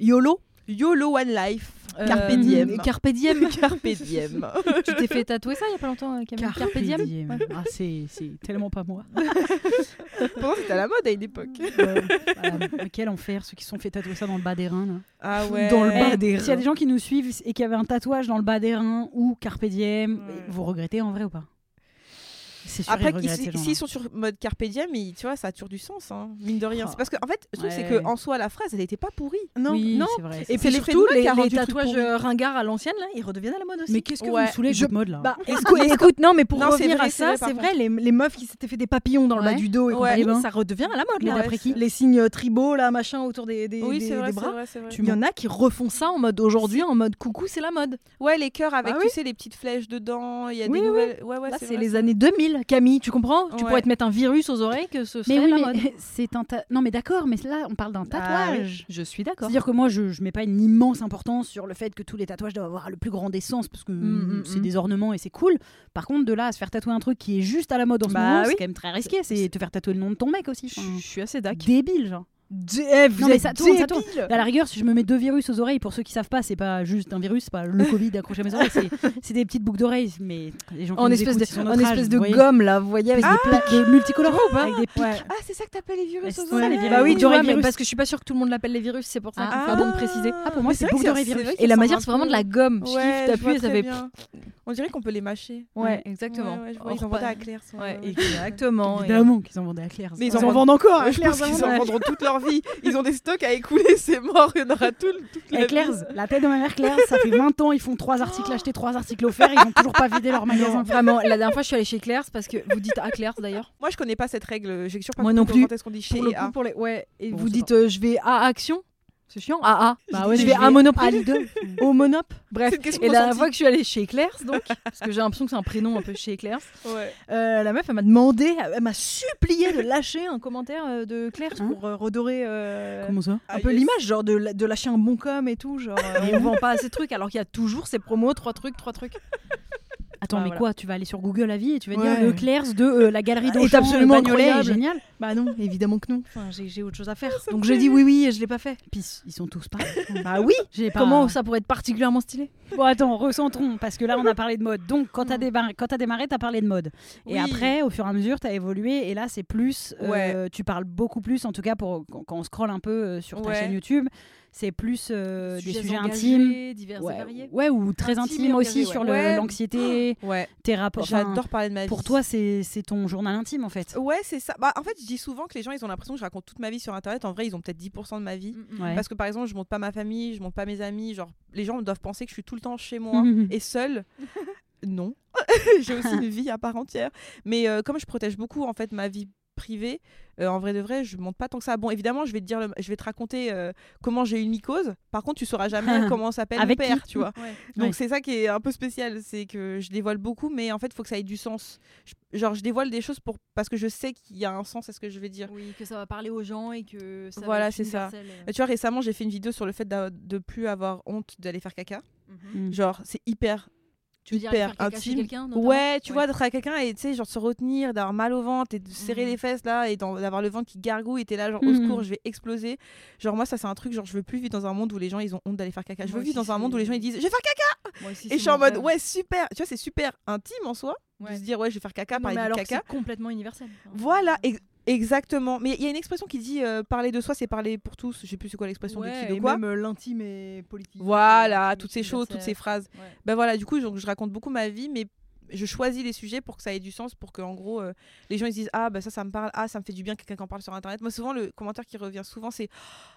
YOLO YOLO One Life Euh, Carpe diem Carpe diem. Carpe diem tu t'es fait tatouer ça il y a pas longtemps, euh, Camille Carpe diem. Ouais. Ah, c'est c'est tellement pas moi. Pourtant, c'était à la mode à une époque Euh, voilà, quel enfer, ceux qui se sont fait tatouer ça dans le bas des reins. là. ah ouais Dans le Eh, bas des S'il y a reins. des gens qui nous suivent et qui avaient un tatouage dans le bas des reins ou Carpe Diem, Ouais. vous regrettez en vrai ou pas? Sûr, Après, s'ils sont sur mode carpe diem, ils- tu vois, ça a toujours du sens, hein, mine de rien. Oh. C'est parce que, en fait, je trouve Ouais. c'est que en soi, la phrase, elle n'était pas pourrie. Non, oui, non. c'est vrai. Et c'est puis surtout, les, les le truc tatouages euh, ringards à l'ancienne, là, ils redeviennent à la mode aussi. Mais qu'est-ce que Ouais. vous saoulez Je- mode là Bah, écoute, écoute, non, mais pour Non, revenir vrai, à ça, c'est vrai, les, les meufs qui s'étaient fait des papillons dans le bas du dos et ça redevient à la mode. Mais là. d'après qui Les signes euh, tribaux, là, machin, autour des, bras. Il y en a qui refont ça en mode aujourd'hui, en mode coucou, c'est la mode. Ouais, les cœurs avec, Ah tu sais, les petites flèches dedans. Il y a Oui, des oui. nouvelles. Ouais, ouais, Là, c'est les années 2000, Camille, tu comprends? Tu Ouais. pourrais te mettre un virus aux oreilles que ce serait Mais oui, la mode. c'est un ta- Non, mais d'accord, mais là, on parle d'un Ah tatouage. je suis d'accord. C'est-à-dire que moi, je, je mets pas une immense importance sur le fait que tous les tatouages doivent avoir le plus grand des sens parce que Mm, mm, c'est mm. des ornements et c'est cool. Par contre, de là à se faire tatouer un truc qui est juste à la mode en ce Bah moment, oui. c'est quand même très risqué. C'est te faire tatouer le nom de ton mec aussi. Je suis assez d'accord. débile, genre. Eh, vous Non, mais êtes ça tourne, ça tourne. À la rigueur, si je me mets deux virus aux oreilles, pour ceux qui savent pas, c'est pas juste un virus, c'est pas le Covid accroché à mes oreilles, c'est- des petites boucles d'oreilles. Mais les gens qui En nous espèce écoutent, de, ils sont en notre âge, espèce vous de voyez, gomme là, vous voyez, avec avec des plaques multicolores ou pas. Ah, c'est ça que t'appelles les virus c'est aux ça, oreilles les virus. Bah oui, tu vois, mais parce que je suis pas sûre que tout le monde l'appelle les virus, c'est pour ça qu'il Ah. faut bon de préciser. Ah, pour moi, c'est vrai boucle que d'oreille c'est virus. Et la matière, c'est vraiment de la gomme. Je t'appuies ça fait. On dirait qu'on peut les mâcher. Ouais, exactement. Or, ils en vendaient à Claire. exactement. Évidemment qu'ils en vendaient à Claire. Mais ils en en vendent- encore je Claire. pense qu'ils en vendront toute leur vie. Ils ont des stocks à écouler, c'est mort, il y en aura tout, toute la Et vie. Claire's, la tête de ma mère Claire, ça fait 20 ans, ils font 3 articles achetés, 3 articles offerts, ils ont toujours pas vidé leur magasin. vraiment, la dernière fois, je suis allée chez Claire's parce que vous dites à Claire's d'ailleurs. Moi, je connais pas cette règle. J'ai toujours pas Moi non comment plus. est-ce qu'on dit chez Pour le et coup, pour les. Ouais, et Bon, vous dites euh, je vais à Action. C'est chiant. AA. Bah ouais, je vais à Monoprix. à Lidl. Au Monop. Bref. Et la fois que je suis allée chez Claire's, donc, parce que j'ai l'impression que c'est un prénom un peu chez Claire's, Ouais. euh, la meuf, elle m'a demandé, elle m'a supplié de lâcher un commentaire euh, de Claire's Hein pour euh, redorer euh, Comment ça un Ah, peu yes. l'image, genre de, la- de lâcher un bon com et tout. Genre, euh, on vend pas assez de trucs, alors qu'il y a toujours ces promos, trois trucs, trois trucs. Attends, Ouais, mais voilà. quoi Tu vas aller sur Google Avis et tu vas Ouais. dire le Claire's de euh, la galerie Est d'Auchan, absolument incroyable. est génial. Bah non, évidemment que non. Enfin, j'ai autre chose à faire. Donc j'ai dit oui, oui, et je l'ai pas fait. Puis ils sont tous pareils. Bah oui. Pas- Comment ça pourrait être particulièrement stylé? Bon, attends, recentrons, parce que là, on a parlé de mode. Donc, quand t'as démarré, quand t'as démarré, t'as parlé de mode. Et après, au fur et à mesure, t'as évolué. Et là, c'est plus. euh, Tu parles beaucoup plus, en tout cas, pour, quand, on scrolle un peu euh, sur ta Ouais. chaîne YouTube, c'est plus euh, des sujets engagés, intimes. divers et Ouais, variés. ouais, ou très Intimes et intimes aussi sur ouais. l'anxiété, Ouais. tes rapports. J'adore parler de ma vie. Pour toi, c'est c'est ton journal intime, en fait. Ouais, c'est ça. Bah, en fait, je dis souvent que les gens, ils ont l'impression que je raconte toute ma vie sur Internet. En vrai, ils ont peut-être 10% de ma vie. Ouais. Parce que par exemple, je montre pas ma famille, je montre pas mes amis. Genre, les gens doivent penser que je suis tout le temps chez moi et seule. non, j'ai aussi une vie à part entière. Mais euh, comme je protège beaucoup en fait ma vie privée, euh, en vrai de vrai, je monte pas tant que ça. Bon, évidemment, je vais te dire, le- je vais te raconter euh, comment j'ai eu une mycose. Par contre, tu sauras jamais comment s'appelle mon père, tu vois. Donc Ouais. c'est ça qui est un peu spécial, c'est que je dévoile beaucoup, mais en fait, il faut que ça ait du sens. Je- genre, je dévoile des choses pour parce que je sais qu'il y a un sens à ce que je vais dire. Oui, que ça va parler aux gens et que ça Voilà, va être c'est ça. euh. Euh, Tu vois, récemment, j'ai fait une vidéo sur le fait de plus avoir honte d'aller faire caca. Mm. Genre, c'est hyper Tu caca chez intime. Ouais, tu Ouais. vois, d'être avec quelqu'un et tu sais, genre se retenir, d'avoir mal au ventre et de serrer Mhm. les fesses là et d'avoir le ventre qui gargouille et t'es là, genre au Mhm. secours, je vais exploser. Genre, moi, ça, c'est un truc, genre, je veux plus vivre dans un monde où les gens ils ont honte d'aller faire caca. Je Moi veux vivre dans un monde où les gens ils disent, je vais faire caca Moi aussi, Et je suis en mode, ouais, super. Tu vois, c'est super intime en soi de Ouais. se dire, ouais, je vais faire caca, Non, parler mais de alors que caca. c'est complètement universel. Voilà, exactement. Mais il y a une expression qui dit euh, parler de soi, c'est parler pour tous. Je sais plus c'est quoi l'expression ouais, de qui, de et quoi. même euh, l'intime et politique. Voilà, euh, toutes ces choses, toutes ces phrases. Ouais. Ben voilà, du coup, donc, je raconte beaucoup ma vie, mais je choisis les sujets pour que ça ait du sens, pour que en gros, euh, les gens ils se disent ah bah ça, ça me parle, ah ça me fait du bien quelqu'un qui en parle sur internet. Moi, souvent le commentaire qui revient souvent, c'est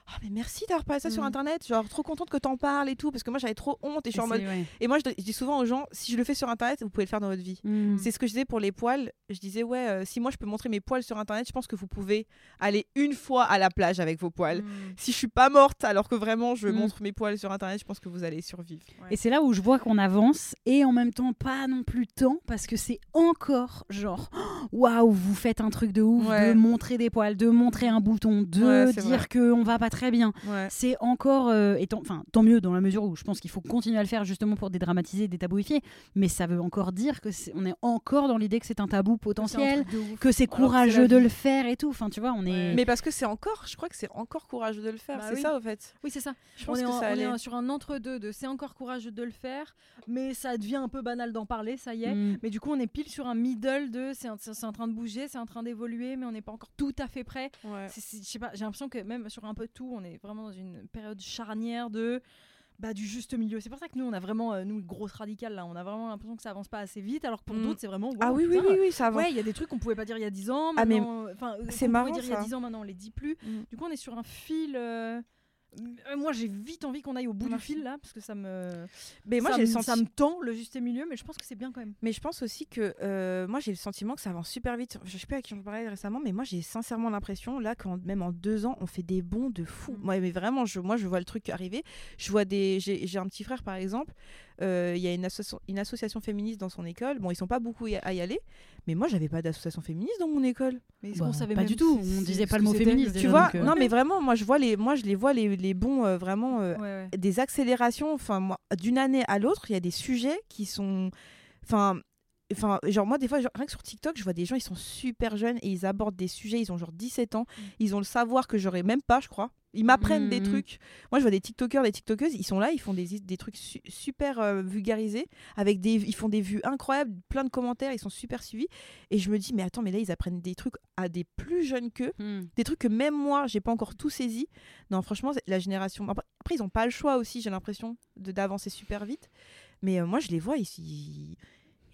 ah mais merci d'avoir parlé ça sur Mm. internet, genre trop contente que t'en parles et tout, parce que moi j'avais trop honte et je suis en mode. ouais. Et moi je, je dis souvent aux gens, si je le fais sur internet, vous pouvez le faire dans votre vie. Mm. C'est ce que je disais pour les poils. Je disais, ouais, euh, si moi je peux montrer mes poils sur internet, je pense que vous pouvez aller une fois à la plage avec vos poils. Mm. Si je suis pas morte alors que vraiment je montre mes poils sur internet, je pense que vous allez survivre. Et c'est là où je vois qu'on avance et en même temps pas non plus dedans parce que c'est encore genre waouh, vous faites un truc de ouf Ouais. de montrer des poils, de montrer un bouton, de Ouais, dire vrai. que on va pas très bien. Ouais. C'est encore euh, et tant, enfin tant mieux dans la mesure où je pense qu'il faut continuer à le faire justement pour dédramatiser, détabouifier, mais ça veut encore dire que c'est- on est encore dans l'idée que c'est un tabou potentiel, que c'est Alors que c'est courageux de le faire et tout. Enfin, tu vois, on est. Mais parce que c'est encore, je crois que c'est encore courageux de le faire. Bah c'est oui. ça, au fait. Oui, c'est ça. Je On pense est, que en- ça on est sur un entre-deux de c'est encore courageux de le faire, mais ça devient un peu banal d'en parler, ça y est. Mm. Mais du coup, on est pile sur un middle de c'est en, c'est en train de bouger, c'est en train d'évoluer, mais on n'est pas encore tout à fait prêt. Ouais. Je sais pas, j'ai l'impression que même sur un peu tout, on est vraiment dans une période charnière de bah, du juste milieu. C'est pour ça que nous, on a vraiment, euh, nous, grosses radicales, là, on a vraiment l'impression que ça avance pas assez vite, alors que pour Mm. d'autres, c'est vraiment. Ah wow, oui, oui, putain, oui, oui, ça avance. Ouais, il y a des trucs qu'on pouvait pas dire il y a 10 ans. Ah, mais Maintenant, enfin, euh, c'est marrant, pouvait dire il y a ça. 10 ans, maintenant on les dit plus. Mm. Du coup, on est sur un fil. euh, euh, Moi, j'ai vite envie qu'on aille au bout Merci. du fil là, parce que ça me. Mais moi, j'ai le me- senti- ça me tend le juste milieu, mais je pense que c'est bien quand même. Mais je pense aussi que euh, moi j'ai le sentiment que ça avance super vite. Je sais pas à qui j'en parlais récemment, mais moi j'ai sincèrement l'impression là qu'en même en deux ans on fait des bonds de fou. Mm. Moi mais vraiment, je, moi je vois le truc arriver. Je vois des, j'ai un petit frère par exemple. Euh, Il y a une, asso- une association féministe dans son école. Bon ils sont pas beaucoup à y aller, mais moi j'avais pas d'association féministe dans mon école. Mais Bah, qu'on savait pas même du tout. On disait pas le mot féministe, Tu vois euh, Non mais vraiment, moi je vois les, moi je les vois les, les bons euh, vraiment. euh, Ouais, ouais. des accélérations enfin moi d'une année à l'autre il y a des sujets qui sont enfin enfin genre moi des fois genre, rien que sur TikTok je vois des gens ils sont super jeunes et ils abordent des sujets ils ont genre 17 ans Mm. ils ont le savoir que j'aurais même pas je crois ils m'apprennent des Mhm. trucs moi je vois des TikTokers des TikTokeuses ils sont là ils font des, des trucs su- super euh, vulgarisés avec des ils font des vues incroyables plein de commentaires ils sont super suivis et je me dis mais attends mais là ils apprennent des trucs à des plus jeunes qu'eux Mm. des trucs que même moi j'ai pas encore tout saisi non franchement la génération après ils ont pas le choix aussi j'ai l'impression d'avancer super vite mais euh, moi je les vois ils, ils-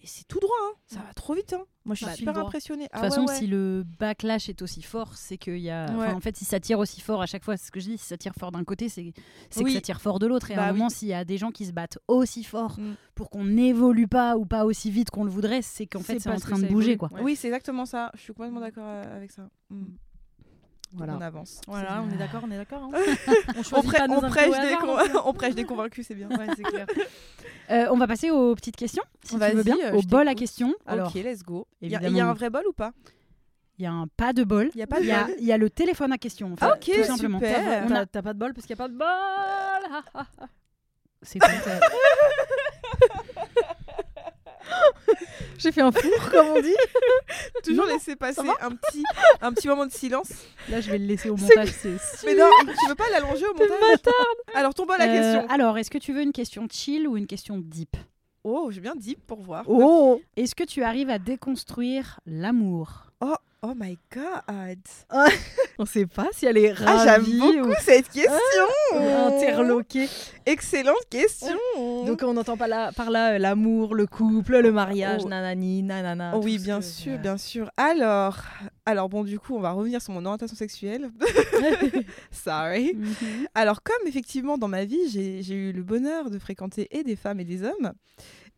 et c'est tout droit hein. ça va trop vite hein. moi je suis Bah, super impressionnée De Ah toute façon, ouais, ouais. si le backlash est aussi fort, c'est qu'il y a. enfin, en fait, si ça tire aussi fort à chaque fois, c'est ce que je dis, si ça tire fort d'un côté, c'est Oui. que ça tire fort de l'autre. Et à Bah un oui. moment, s'il y a des gens qui se battent aussi fort Mm. pour qu'on n'évolue pas ou pas aussi vite qu'on le voudrait, c'est qu'en fait, C'est en train de bouger. quoi. Ouais. oui c'est exactement ça je suis complètement d'accord euh, avec ça Mm. Voilà. on avance Voilà, on est d'accord, on est d'accord. hein. on prê- prêche des on prêche des convaincus c'est bien Ouais, c'est clair. Euh, on va passer aux petites questions, si tu veux bien. euh, au bol à questions. Alors, ok let's go il y, y a un vrai bol ou pas il y a un pas de bol. il y a pas de y a, bol il y a le téléphone à questions. en fait, Ah, ok, tout simplement. super. On T'as a- pas de bol parce qu'il n'y a pas de bol. C'est quoi ça J'ai fait un four, comme on dit. toujours laisser passer un petit un petit moment de silence Là, je vais le laisser au montage. c'est mais non tu veux pas l'allonger au montage alors ton bol à Euh, question alors, est-ce que tu veux une question chill ou une question deep? Oh j'ai bien dit pour voir Oh Est-ce que tu arrives à déconstruire l'amour? Oh, oh my god. On sait pas si elle est Ah, j'aime ravie beaucoup ou cette question. interloquée. Excellente question. Donc on n'entend pas là, par là euh, l'amour, le couple, le mariage, Oh. nanani, nanana. Oh oui, bien que- sûr, bien sûr. Alors, alors bon, du coup, on va revenir sur mon orientation sexuelle. Sorry. Mhm. Alors, comme effectivement dans ma vie, j'ai eu le bonheur de fréquenter et des femmes et des hommes,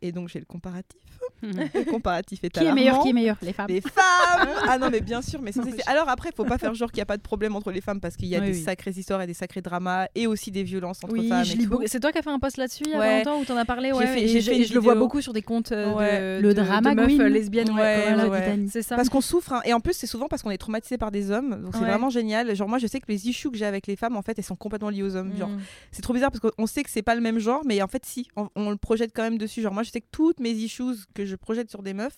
et donc j'ai le comparatif. Le comparatif est Qui est meilleur. Qui est meilleur Les femmes. Les femmes Ah non, mais bien sûr, mais Non, hésiter. mais Alors après, faut pas faire genre qu'il n'y a pas de problème entre les femmes parce qu'il y a Oui, des oui. sacrées histoires et des sacrés dramas et aussi des violences entre Oui, femmes. C'est toi qui as fait un post là-dessus il y a Ouais. longtemps où t'en as parlé ouais, fait- et je- fait le vois beaucoup sur des comptes euh, Ouais. de, Le de- de drama meufs queen. euh, lesbiennes voilà, c'est ça Parce qu'on souffre, hein. et en plus c'est souvent parce qu'on est traumatisé par des hommes, donc c'est vraiment génial. Genre moi je sais que les issues que j'ai avec les femmes en fait elles sont complètement liées aux hommes. Genre Mm. c'est trop bizarre parce qu'on sait que c'est pas le même genre, mais en fait si, on, on le projette quand même dessus. Genre moi je sais que toutes mes issues que je projette sur des meufs,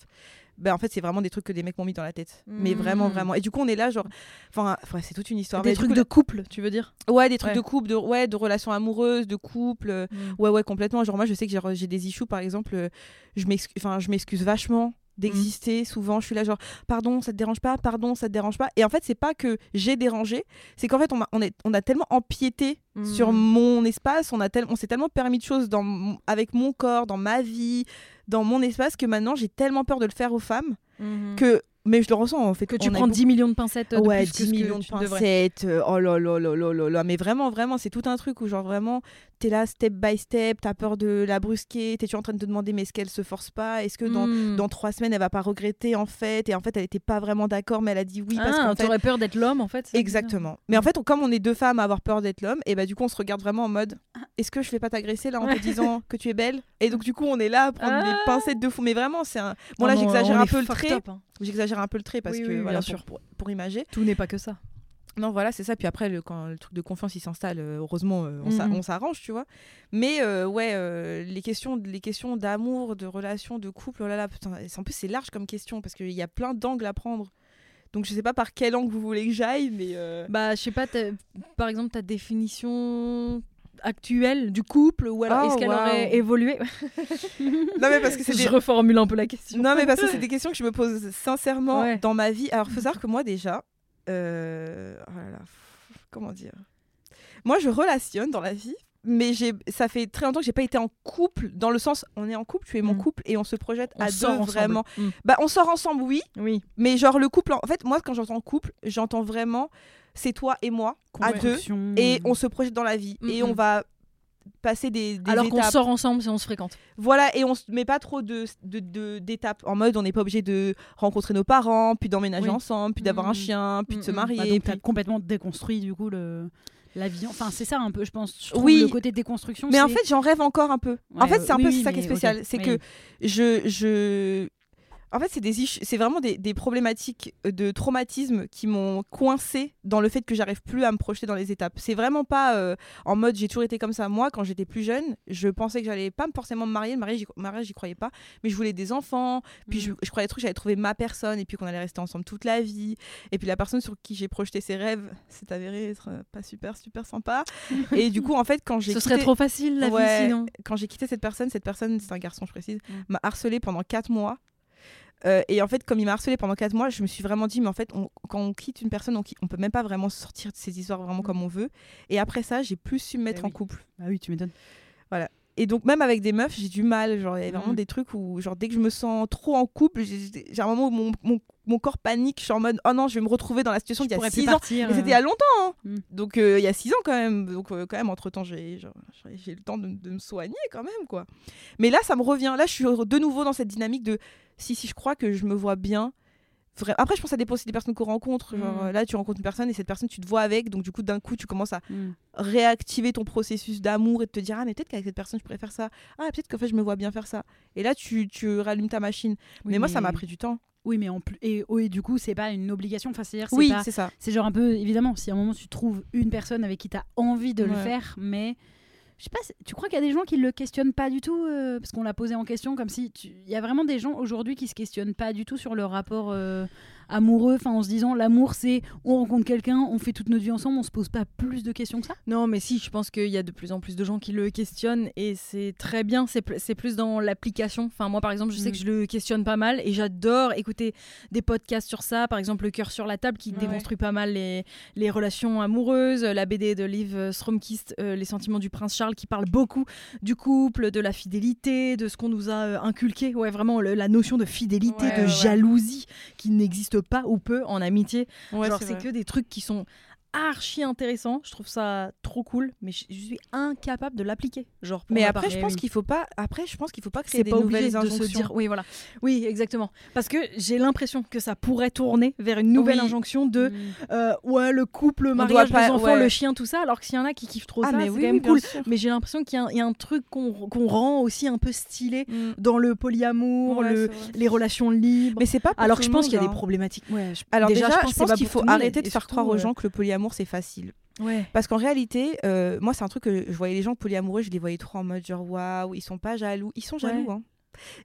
ben en fait c'est vraiment des trucs que des mecs m'ont mis dans la tête. Mais vraiment vraiment. Et du coup on est là genre, enfin c'est toute une histoire. des Mais trucs coup, de couple tu veux dire? Ouais des trucs Ouais. de couple, de ouais de relations amoureuses, de couple. euh, Ouais, ouais, complètement. Genre, moi, je sais que j'ai des issues, par exemple, euh, je m'excuse enfin, je m'excuse vachement d'exister souvent je suis là genre pardon ça te dérange pas pardon ça te dérange pas et en fait c'est pas que j'ai dérangé c'est qu'en fait on, m'a- on, est, on a tellement empiété Mhm. sur mon espace on a tel- on s'est tellement permis de choses dans avec mon corps dans ma vie dans mon espace que maintenant j'ai tellement peur de le faire aux femmes Mhm. que mais je le ressens en fait. Que tu a prends beaucoup- 10 millions de pincettes de ouais, plus que 10 ce que millions de tu devrais. pincettes. euh, Oh là là là là là là. Mais vraiment, vraiment, c'est tout un truc où, genre, vraiment, t'es là step by step, t'as peur de la brusquer, t'es toujours en train de te demander, mais est-ce qu'elle se force pas? Est-ce que dans, Hmm. dans trois semaines, elle va pas regretter en fait? Et en fait, elle était pas vraiment d'accord, mais elle a dit oui parce ah, qu'en fait. t'aurais peur d'être l'homme en fait. Exactement. Mais en fait, on- comme on est deux femmes à avoir peur d'être l'homme, et bah du coup, on se regarde vraiment en mode est-ce que je vais pas t'agresser là en te disant que tu es belle? Et donc, du coup, on est là à prendre Ah. les pincettes de fou. Mais vraiment, c'est un. Bon, Non, là, j'exagère un peu le trait. hein. J'exagère un peu le trait parce Oui, que oui, voilà, bien pour, sûr. pour, pour imager. Tout n'est pas que ça. Non, voilà, c'est ça. Puis après, le, quand le truc de confiance il s'installe, euh, heureusement, euh, on Mhm. on s'arrange, tu vois. Mais euh, ouais, euh, les questions, les questions d'amour, de relation, de couple, oh là là, putain, en plus c'est large comme question parce qu'il y a plein d'angles à prendre. Donc je sais pas par quel angle vous voulez que j'aille, mais euh, Bah, je sais pas, par exemple, ta définition actuelle du couple ou alors Oh, est-ce qu'elle aurait évolué? Non mais parce que c'est Je des... reformule un peu la question. non mais parce que c'est des questions que je me pose sincèrement Ouais. dans ma vie. Alors faut savoir que moi déjà, euh, oh là là, comment dire, moi je relationne dans la vie. Mais j'ai, ça fait très longtemps que j'ai pas été en couple, dans le sens, on est en couple, tu es mon Mm. couple et on se projette On à deux ensemble. vraiment. Mm. Bah, on sort ensemble, oui, Oui. mais genre le couple. En en fait, moi, quand j'entends couple, j'entends vraiment c'est toi et moi à deux et on se projette dans la vie et Mhm. on va passer des, des Alors qu'on sort ensemble si on se fréquente. Voilà, et on se met pas trop de de- de- d'étapes en mode on n'est pas obligé de rencontrer nos parents, puis d'emménager Oui. ensemble, puis d'avoir un Mhm. chien, puis de se Mhm. marier. Bah, donc puis- complètement déconstruit du coup le la vie. Enfin c'est ça un peu je pense. Je Oui. le côté déconstruction. Mais en fait, j'en rêve encore un peu. en fait, c'est un oui, peu oui, ça qui est spécial. C'est oui. que je, je... En fait, c'est des vraiment des, des problématiques de traumatisme qui m'ont coincé dans le fait que j'arrive plus à me projeter dans les étapes. C'est vraiment pas euh, en mode j'ai toujours été comme ça. Moi, quand j'étais plus jeune, je pensais que j'allais pas forcément me marier. Le mariage, j'y- croyais pas. Mais je voulais des enfants. Puis je, je croyais trop que j'allais trouver ma personne et puis qu'on allait rester ensemble toute la vie. Et puis la personne sur qui j'ai projeté ses rêves s'est avérée être euh, pas super, super sympa. et du coup, en fait, quand j'ai Ce serait quitté- trop facile la Ouais. vie sinon. quand j'ai quitté cette personne, cette personne, c'est un garçon, je précise, Mm. m'a harcelé pendant 4 mois. Euh, et en fait, comme il m'a harcelé pendant 4 mois, je me suis vraiment dit, mais en fait, on- quand on quitte une personne, on, on peut même pas vraiment sortir de ces histoires vraiment comme on veut. Et après ça, j'ai plus su me mettre Eh en couple. Bah oui tu m'étonnes. Et donc, même avec des meufs, j'ai du mal. Genre, il y a vraiment Mm. des trucs où, genre, dès que je me sens trop en couple, j'ai un moment où mon, mon, mon corps panique. Je suis en mode, oh non, je vais me retrouver dans la situation d'il y a pourrais plus 6 ans. partir. Et c'était il y euh, a longtemps. hein. Mm. Donc euh, il y a 6 ans quand même. Donc euh, quand même, entre-temps, j'ai j'ai le temps de, de me soigner quand même. quoi. Mais là, ça me revient. Là, je suis de nouveau dans cette dynamique de si, si, je crois que je me vois bien. Après, je pense que ça dépend aussi des personnes qu'on rencontre. Genre, Mm. euh, là, tu rencontres une personne et cette personne, tu te vois avec. Donc du coup, d'un coup, tu commences à mm. réactiver ton processus d'amour et de te dire ah mais peut-être qu'avec cette personne je pourrais faire ça ah peut-être qu'en fait je me vois bien faire ça et là tu, tu rallumes ta machine Oui, mais moi ça m'a pris du temps Oui mais en plus et, oh, et du coup c'est pas une obligation. Enfin c'est oui pas- c'est ça C'est genre un peu, évidemment, si à un moment tu trouves une personne avec qui tu as envie de le faire, mais je sais pas, tu crois qu'il y a des gens qui le questionnent pas du tout euh, Parce qu'on l'a posé en question, comme si. Il y a vraiment des gens aujourd'hui qui se questionnent pas du tout sur le rapport euh, amoureux, enfin en se disant l'amour c'est on rencontre quelqu'un, on fait toute notre vie ensemble, on se pose pas plus de questions que ça? Non, mais si, je pense qu'il y a de plus en plus de gens qui le questionnent et c'est très bien. C'est pl- c'est plus dans l'application. Enfin, moi, par exemple, je sais Mm. que je le questionne pas mal et j'adore écouter des podcasts sur ça. Par exemple, Le cœur sur la table qui Ouais. déconstruit pas mal les, les relations amoureuses. La BD de Liv Stromkist, euh, Les sentiments du prince Charles, qui parle beaucoup du couple, de la fidélité, de ce qu'on nous a euh, inculqué. Ouais, vraiment, le- la notion de fidélité, Ouais, de ouais. jalousie qui n'existe pas ou peu en amitié. Ouais, Genre, c'est que des trucs qui sont archi intéressants. Je trouve ça trop cool, mais je, je suis incapable de l'appliquer. Genre, mais ma après je pense oui. qu'il faut pas après je pense qu'il faut pas créer des pas nouvelles de se injonctions dire. Oui, voilà. Oui, exactement. Parce que j'ai l'impression que ça pourrait tourner vers une nouvelle Oui. injonction de Mm. euh, ouais le couple, le mariage, pas- les enfants, ouais. le chien, tout ça. Alors que s'il y en a qui kiffent trop ah ça, mais c'est oui, quand oui, même bien cool. sûr. Mais j'ai l'impression qu'il y, a un- il y a un truc qu'on rend aussi un peu stylé Mm. dans le polyamour, Ouais, le, les relations libres. mais c'est pas pour Alors que je pense qu'il y a des hein. problématiques. Alors déjà, je pense qu'il faut arrêter de faire croire aux gens que le polyamour c'est facile Ouais. parce qu'en réalité euh, moi c'est un truc que je voyais les gens polyamoureux je les voyais trop en mode genre waouh ils sont pas jaloux ils sont jaloux Ouais. hein.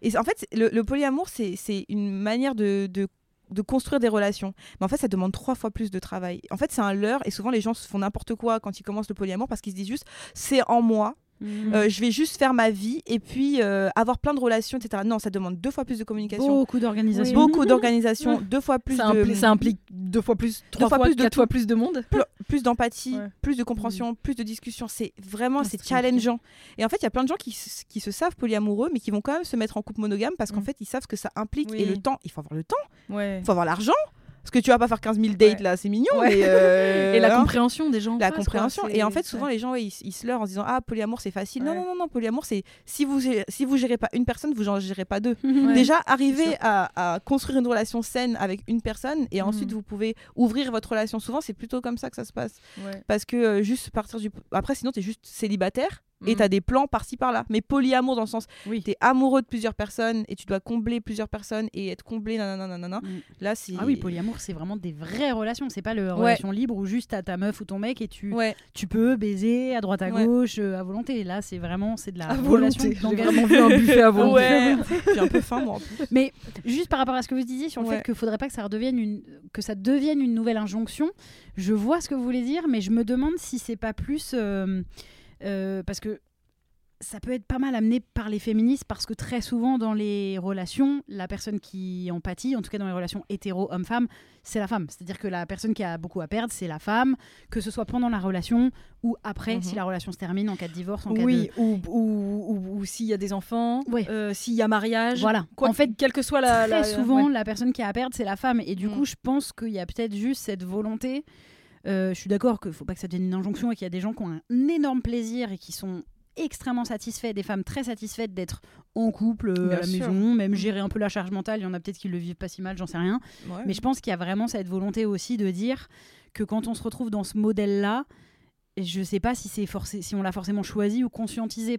et en fait le, le polyamour c'est c'est une manière de, de de construire des relations. Mais en fait, ça demande trois fois plus de travail. En fait, c'est un leurre et souvent les gens se font n'importe quoi quand ils commencent le polyamour parce qu'ils se disent juste c'est en moi. Mhm. Euh, je vais juste faire ma vie et puis euh, avoir plein de relations, etc. Non, ça demande deux fois plus de communication, Beaucoup d'organisation. beaucoup d'organisation, deux fois plus ça, de ça implique deux fois plus, trois fois fois, plus de quatre fois plus de monde. pl- plus d'empathie, Ouais. plus de compréhension, plus de discussion. C'est vraiment Ah, c'est challengeant. Et en fait, il y a plein de gens qui, qui se savent polyamoureux, mais qui vont quand même se mettre en couple monogame parce qu'en Mm. fait, ils savent ce que ça implique Oui. et le temps. Il faut avoir le temps, Ouais. il faut avoir l'argent. Parce que tu vas pas faire 15 000 dates Ouais. là, c'est mignon. Ouais. mais, euh, Et la hein. compréhension des gens. en la face, compréhension. Et en fait, souvent, ouais. les gens, ils, ils se leurrent en se disant Ah, polyamour, c'est facile. Non, non, non, non, polyamour, c'est si vous, gérez- si vous gérez pas une personne, vous n'en gérez pas deux. Déjà, arriver à, à construire une relation saine avec une personne et ensuite, Mhm. vous pouvez ouvrir votre relation. Souvent, c'est plutôt comme ça que ça se passe. Parce que euh, juste partir du. Après, sinon, tu es juste célibataire et tu as des plans par-ci par-là. Mais polyamour, dans le sens, Oui. tu es amoureux de plusieurs personnes et tu dois combler plusieurs personnes et être comblé, nanana, nanana. Mm. Là, c'est. Ah oui, polyamour, c'est vraiment des vraies relations. C'est pas le Ouais. relation libre où juste t'as ta meuf ou ton mec et tu, Ouais, tu peux baiser à droite à Ouais. gauche euh, à volonté. Là, c'est vraiment c'est de la À relation volonté. J'ai un buffet à volonté. ouais. J'ai un peu faim, moi, en plus. Mais juste par rapport à ce que vous disiez sur le fait qu'il faudrait pas que ça redevienne une que ça devienne une nouvelle injonction, je vois ce que vous voulez dire, mais je me demande si c'est pas plus euh, euh, parce que ça peut être pas mal amené par les féministes parce que très souvent dans les relations, la personne qui en pâtit, en tout cas dans les relations hétéro homme-femme, c'est la femme. C'est-à-dire que la personne qui a beaucoup à perdre, c'est la femme, que ce soit pendant la relation ou après, Mhm. si la relation se termine en cas de divorce, en cas Oui, ou, ou, ou, ou s'il y a des enfants, euh, s'il y a mariage. de... Voilà. Quoi, en fait, quelle que soit la. très la- souvent, ouais. la personne qui a à perdre, c'est la femme. Et du Mm. coup, je pense qu'il y a peut-être juste cette volonté. Euh, je suis d'accord qu'il faut pas que ça devienne une injonction et qu'il y a des gens qui ont un énorme plaisir et qui sont extrêmement satisfaits, des femmes très satisfaites d'être en couple euh, Bien à la sûr. maison, même gérer un peu la charge mentale. Il y en a peut-être qui le vivent pas si mal, j'en sais rien. Ouais. Mais je pense qu'il y a vraiment cette volonté aussi de dire que quand on se retrouve dans ce modèle-là, je sais pas si c'est si on l'a forcément choisi ou conscientisé.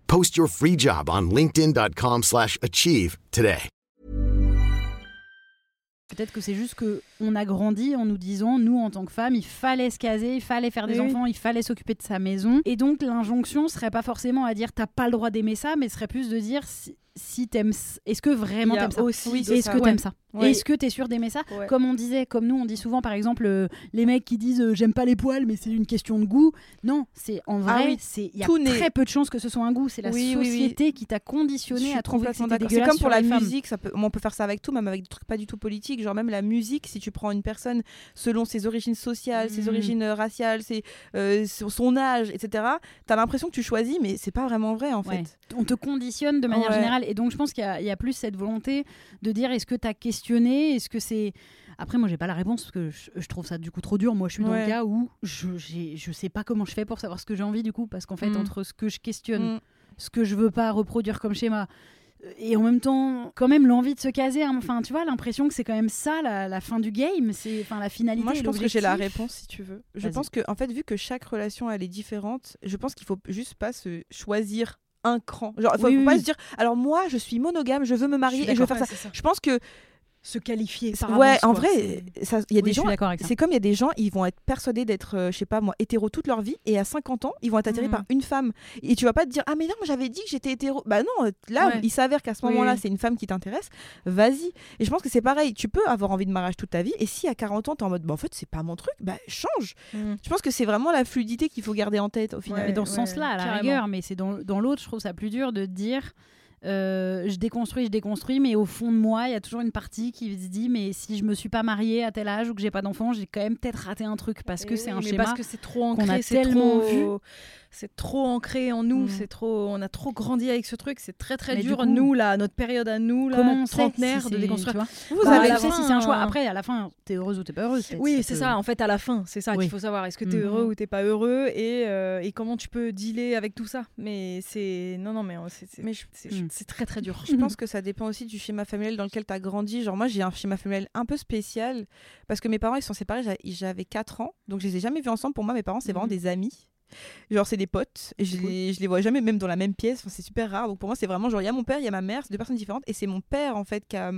Post your free job on linkedin.com/achieve slash achieve today. Peut-être que c'est juste que on a grandi en nous disant, nous en tant que femmes, il fallait se caser, il fallait faire des Oui, enfants, il fallait s'occuper de sa maison. Et donc l'injonction serait pas forcément à dire t'as pas le droit d'aimer ça, mais serait plus de dire si, si t'aimes, est-ce que vraiment t'aimes ça? aussi Oui, Est-ce que ouais. t'aimes ça? Ouais. Est-ce que t'es sûr d'aimer ça Ouais. Comme on disait, comme nous on dit souvent par exemple euh, les mecs qui disent euh, j'aime pas les poils, mais c'est une question de goût. Non, c'est en vrai, Ah oui, c'est il y a très peu de chances que ce soit un goût. C'est la Oui, oui, oui. société qui t'a conditionné à trouver que c'était d'accord. C'est dégueulasse comme pour la musique, ça peut, on peut faire ça avec tout, même avec des trucs pas du tout politiques. Genre même la musique, si tu prends une personne selon ses origines sociales, ses Mm. origines euh, raciales, ses, euh, son âge, etc., t'as l'impression que tu choisis, mais c'est pas vraiment vrai en Ouais. fait. On te conditionne de manière générale. Et donc, je pense qu'il y, a- il y a plus cette volonté de dire est-ce que tu as Est-ce que c'est. Après, moi, j'ai pas la réponse parce que je, je trouve ça du coup trop dur. Moi, je suis dans le cas où je, je sais pas comment je fais pour savoir ce que j'ai envie du coup. Parce qu'en fait, Mm. entre ce que je questionne, Mm. ce que je veux pas reproduire comme schéma, euh, et en même temps, quand même, l'envie de se caser. hein. Enfin, tu vois, l'impression que c'est quand même ça la, la fin du game. C'est enfin la finalité. Moi, je pense que j'ai la réponse si tu veux. Je pense que, en fait, vu que chaque relation elle est différente, je pense qu'il faut juste pas se choisir un cran. Genre, faut, Oui, faut oui, pas se dire, alors moi, je suis monogame, je veux me marier et je veux faire ça. Je pense que, Se qualifier. par ouais, avance, en quoi. vrai, il y a Oui, des gens. C'est comme il y a des gens, ils vont être persuadés d'être, euh, je sais pas moi, hétéro toute leur vie, et à 50 ans, ils vont être attirés Mhm. par une femme. Et tu vas pas te dire, ah mais non, j'avais dit que j'étais hétéro. Bah non, là, Ouais. il s'avère qu'à ce Oui, moment-là, oui. c'est une femme qui t'intéresse, vas-y. Et je pense que c'est pareil, tu peux avoir envie de mariage toute ta vie, et si à 40 ans, t'es en mode, bah en fait, c'est pas mon truc, bah change. Mm. Je pense que c'est vraiment la fluidité qu'il faut garder en tête au final. Ouais. Mais dans ce sens-là, à la carrément. rigueur, mais c'est dans, dans l'autre, je trouve ça plus dur de dire euh, je déconstruis, je déconstruis, mais au fond de moi, il y a toujours une partie qui se dit mais si je me suis pas mariée à tel âge ou que j'ai pas d'enfant, j'ai quand même peut-être raté un truc parce que Eh c'est oui, un mais schéma. parce que c'est trop qu'on a ancré, c'est tellement trop, c'est trop ancré en nous, Mm. c'est trop, on a trop grandi avec ce truc, c'est très très Mais du dur coup, nous là, notre période à nous là, Comment trentenaire si de déconstruire. Vous Bah, avez fin, si c'est un choix. euh, Après, à la fin, t'es heureuse ou t'es pas heureuse. Oui, c'est ça. En fait, à la fin, c'est ça Oui. qu'il faut savoir. Est-ce que tu es Mhm. heureux ou t'es pas heureux et, euh, et comment tu peux dealer avec tout ça? Mais c'est non, non, mais euh, c'est Mm. c'est très très dur. Je pense que ça dépend aussi du schéma familial dans lequel tu as grandi. Genre, moi, j'ai un schéma familial un peu spécial parce que mes parents, ils sont séparés, j'a- j'avais 4 ans. Donc, je les ai jamais vus ensemble. Pour moi, mes parents, c'est vraiment Mhm. des amis. Genre, c'est des potes. Et je, les, je les vois jamais, même dans la même pièce. Enfin, c'est super rare. Donc, pour moi, c'est vraiment genre, il y a mon père, il y a ma mère, c'est deux personnes différentes. Et c'est mon père, en fait, qui a,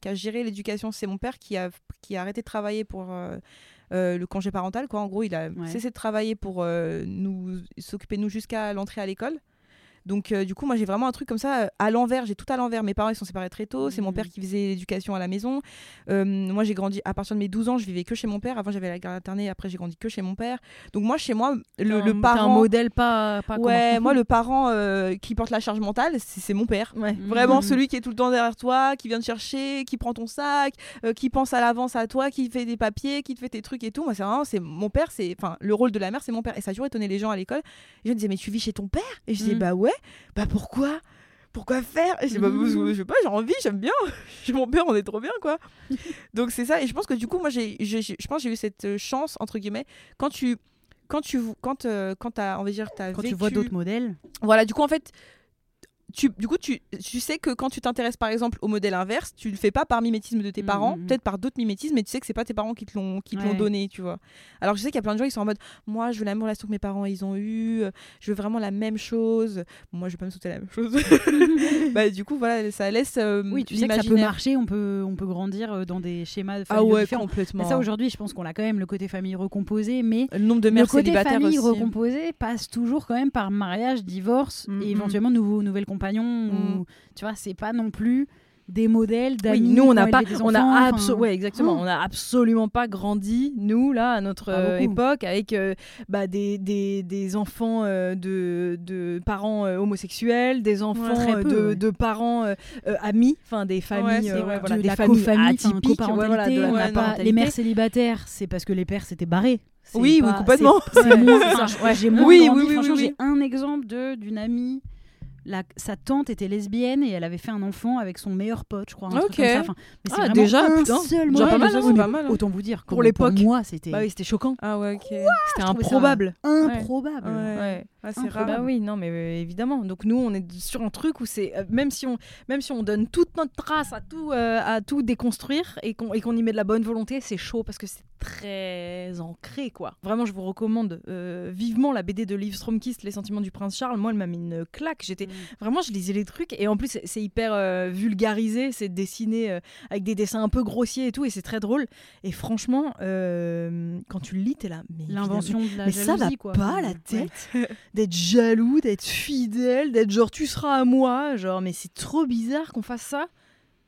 qui a géré l'éducation. C'est mon père qui a, qui a arrêté de travailler pour. euh, euh, le congé parental quoi en gros il a Ouais. cessé de travailler pour euh, nous s'occuper nous jusqu'à l'entrée à l'école donc euh, du coup moi j'ai vraiment un truc comme ça euh, à l'envers j'ai tout à l'envers mes parents ils sont séparés très tôt c'est mon Mhm. père qui faisait l'éducation à la maison Euh, moi j'ai grandi à partir de mes 12 ans je vivais que chez mon père avant j'avais la garde alternée après j'ai grandi que chez mon père donc moi chez moi le, parent un modèle pas, pas ouais moi le parent euh, qui porte la charge mentale c'est mon père Ouais. Vraiment, Mhm. celui qui est tout le temps derrière toi, qui vient te chercher, qui prend ton sac, qui pense à l'avance à toi, qui fait des papiers, qui te fait tes trucs et tout. Moi, c'est vraiment, c'est mon père, c'est, enfin, le rôle de la mère, c'est mon père. Et ça a toujours étonné les gens à l'école. Les gens disaient, mais tu vis chez ton père? Et je disais, Mhm. bah ouais, bah pourquoi? Pourquoi faire? Et je bah, je sais pas, j'ai envie, j'aime bien. Chez mon père, on est trop bien, quoi. Donc c'est ça. Et je pense que du coup, moi, j'ai, je pense j'ai eu cette euh, chance, entre guillemets, quand tu. Quand tu quand, euh, quand t'as, on va dire, Quand tu vois d'autres modèles. voilà, du coup, en fait, tu, du coup, tu, tu sais que quand tu t'intéresses par exemple au modèle inverse, tu le fais pas par mimétisme de tes Mhm, parents, mhm. peut-être par d'autres mimétismes, mais tu sais que c'est pas tes parents qui te l'ont qui te l'ont Ouais. donné, tu vois. Alors je sais qu'il y a plein de gens qui sont en mode, moi, je veux la même relation que mes parents ils ont eu, euh, je veux vraiment la même chose. Bon, moi, je vais pas me sauter la même chose. bah, du coup, voilà, ça laisse. euh, Oui, tu sais que ça peut marcher, on peut, on peut grandir euh, dans des schémas de Ah famille ouais, différents. complètement. Mais ça, aujourd'hui, je pense qu'on a quand même le côté famille recomposé, mais le nombre de le mères côté célibataires famille aussi. recomposé passe toujours quand même par mariage, divorce Mm, et mm. éventuellement nouveau, nouvel Mm. ou- tu vois, c'est pas non plus des modèles d'amis. Oui, nous on n'a pas, on a enfants, abso- enfin, ouais exactement, Oh. on a absolument pas grandi nous là à notre euh, époque avec euh, bah, des, des, des enfants euh, de, de parents homosexuels, des enfants peu, de, ouais. de parents amis, enfin des familles, voilà, de des la familles atypiques, voilà, de la pas- les mères célibataires, c'est parce que les pères s'étaient barrés. Oui, oui, complètement. c'est- c'est moins-. J'ai moins Oui, grandi. oui, oui, j'ai un exemple de d'une amie. La, sa tante était lesbienne et elle avait fait un enfant avec son meilleur pote, je crois. un truc Ok. comme ça. Enfin, mais c'est Ah, vraiment déjà, un putain. seul Déjà pas mal, hein, pas mal, hein. Autant vous dire, Pour l'époque. moi, c'était Bah oui, c'était choquant, Ah ouais, ok. c'était trouvais ça improbable. improbable. Ouais. Ouais. Ah, c'est Improbable. rare. Bah oui, non, mais euh, évidemment. Donc nous, on est sur un truc où c'est euh, même si on même si on donne toute notre trace à tout euh, à tout déconstruire et qu'on et qu'on y met de la bonne volonté, c'est chaud parce que c'est très ancré quoi. Vraiment, je vous recommande euh, vivement la BD de Liv Stromkist, Les sentiments du prince Charles. Moi, elle m'a mis une claque. J'étais Mm. Vraiment, je lisais les trucs et en plus c'est- hyper euh, vulgarisé, c'est dessiné euh, avec des dessins un peu grossiers et tout et c'est très drôle. Et franchement, euh, quand tu le lis, t'es là. Mais L'invention de la mais ça va quoi. pas la Ouais. tête d'être jaloux, d'être fidèle, d'être genre tu seras à moi, genre mais c'est trop bizarre qu'on fasse ça.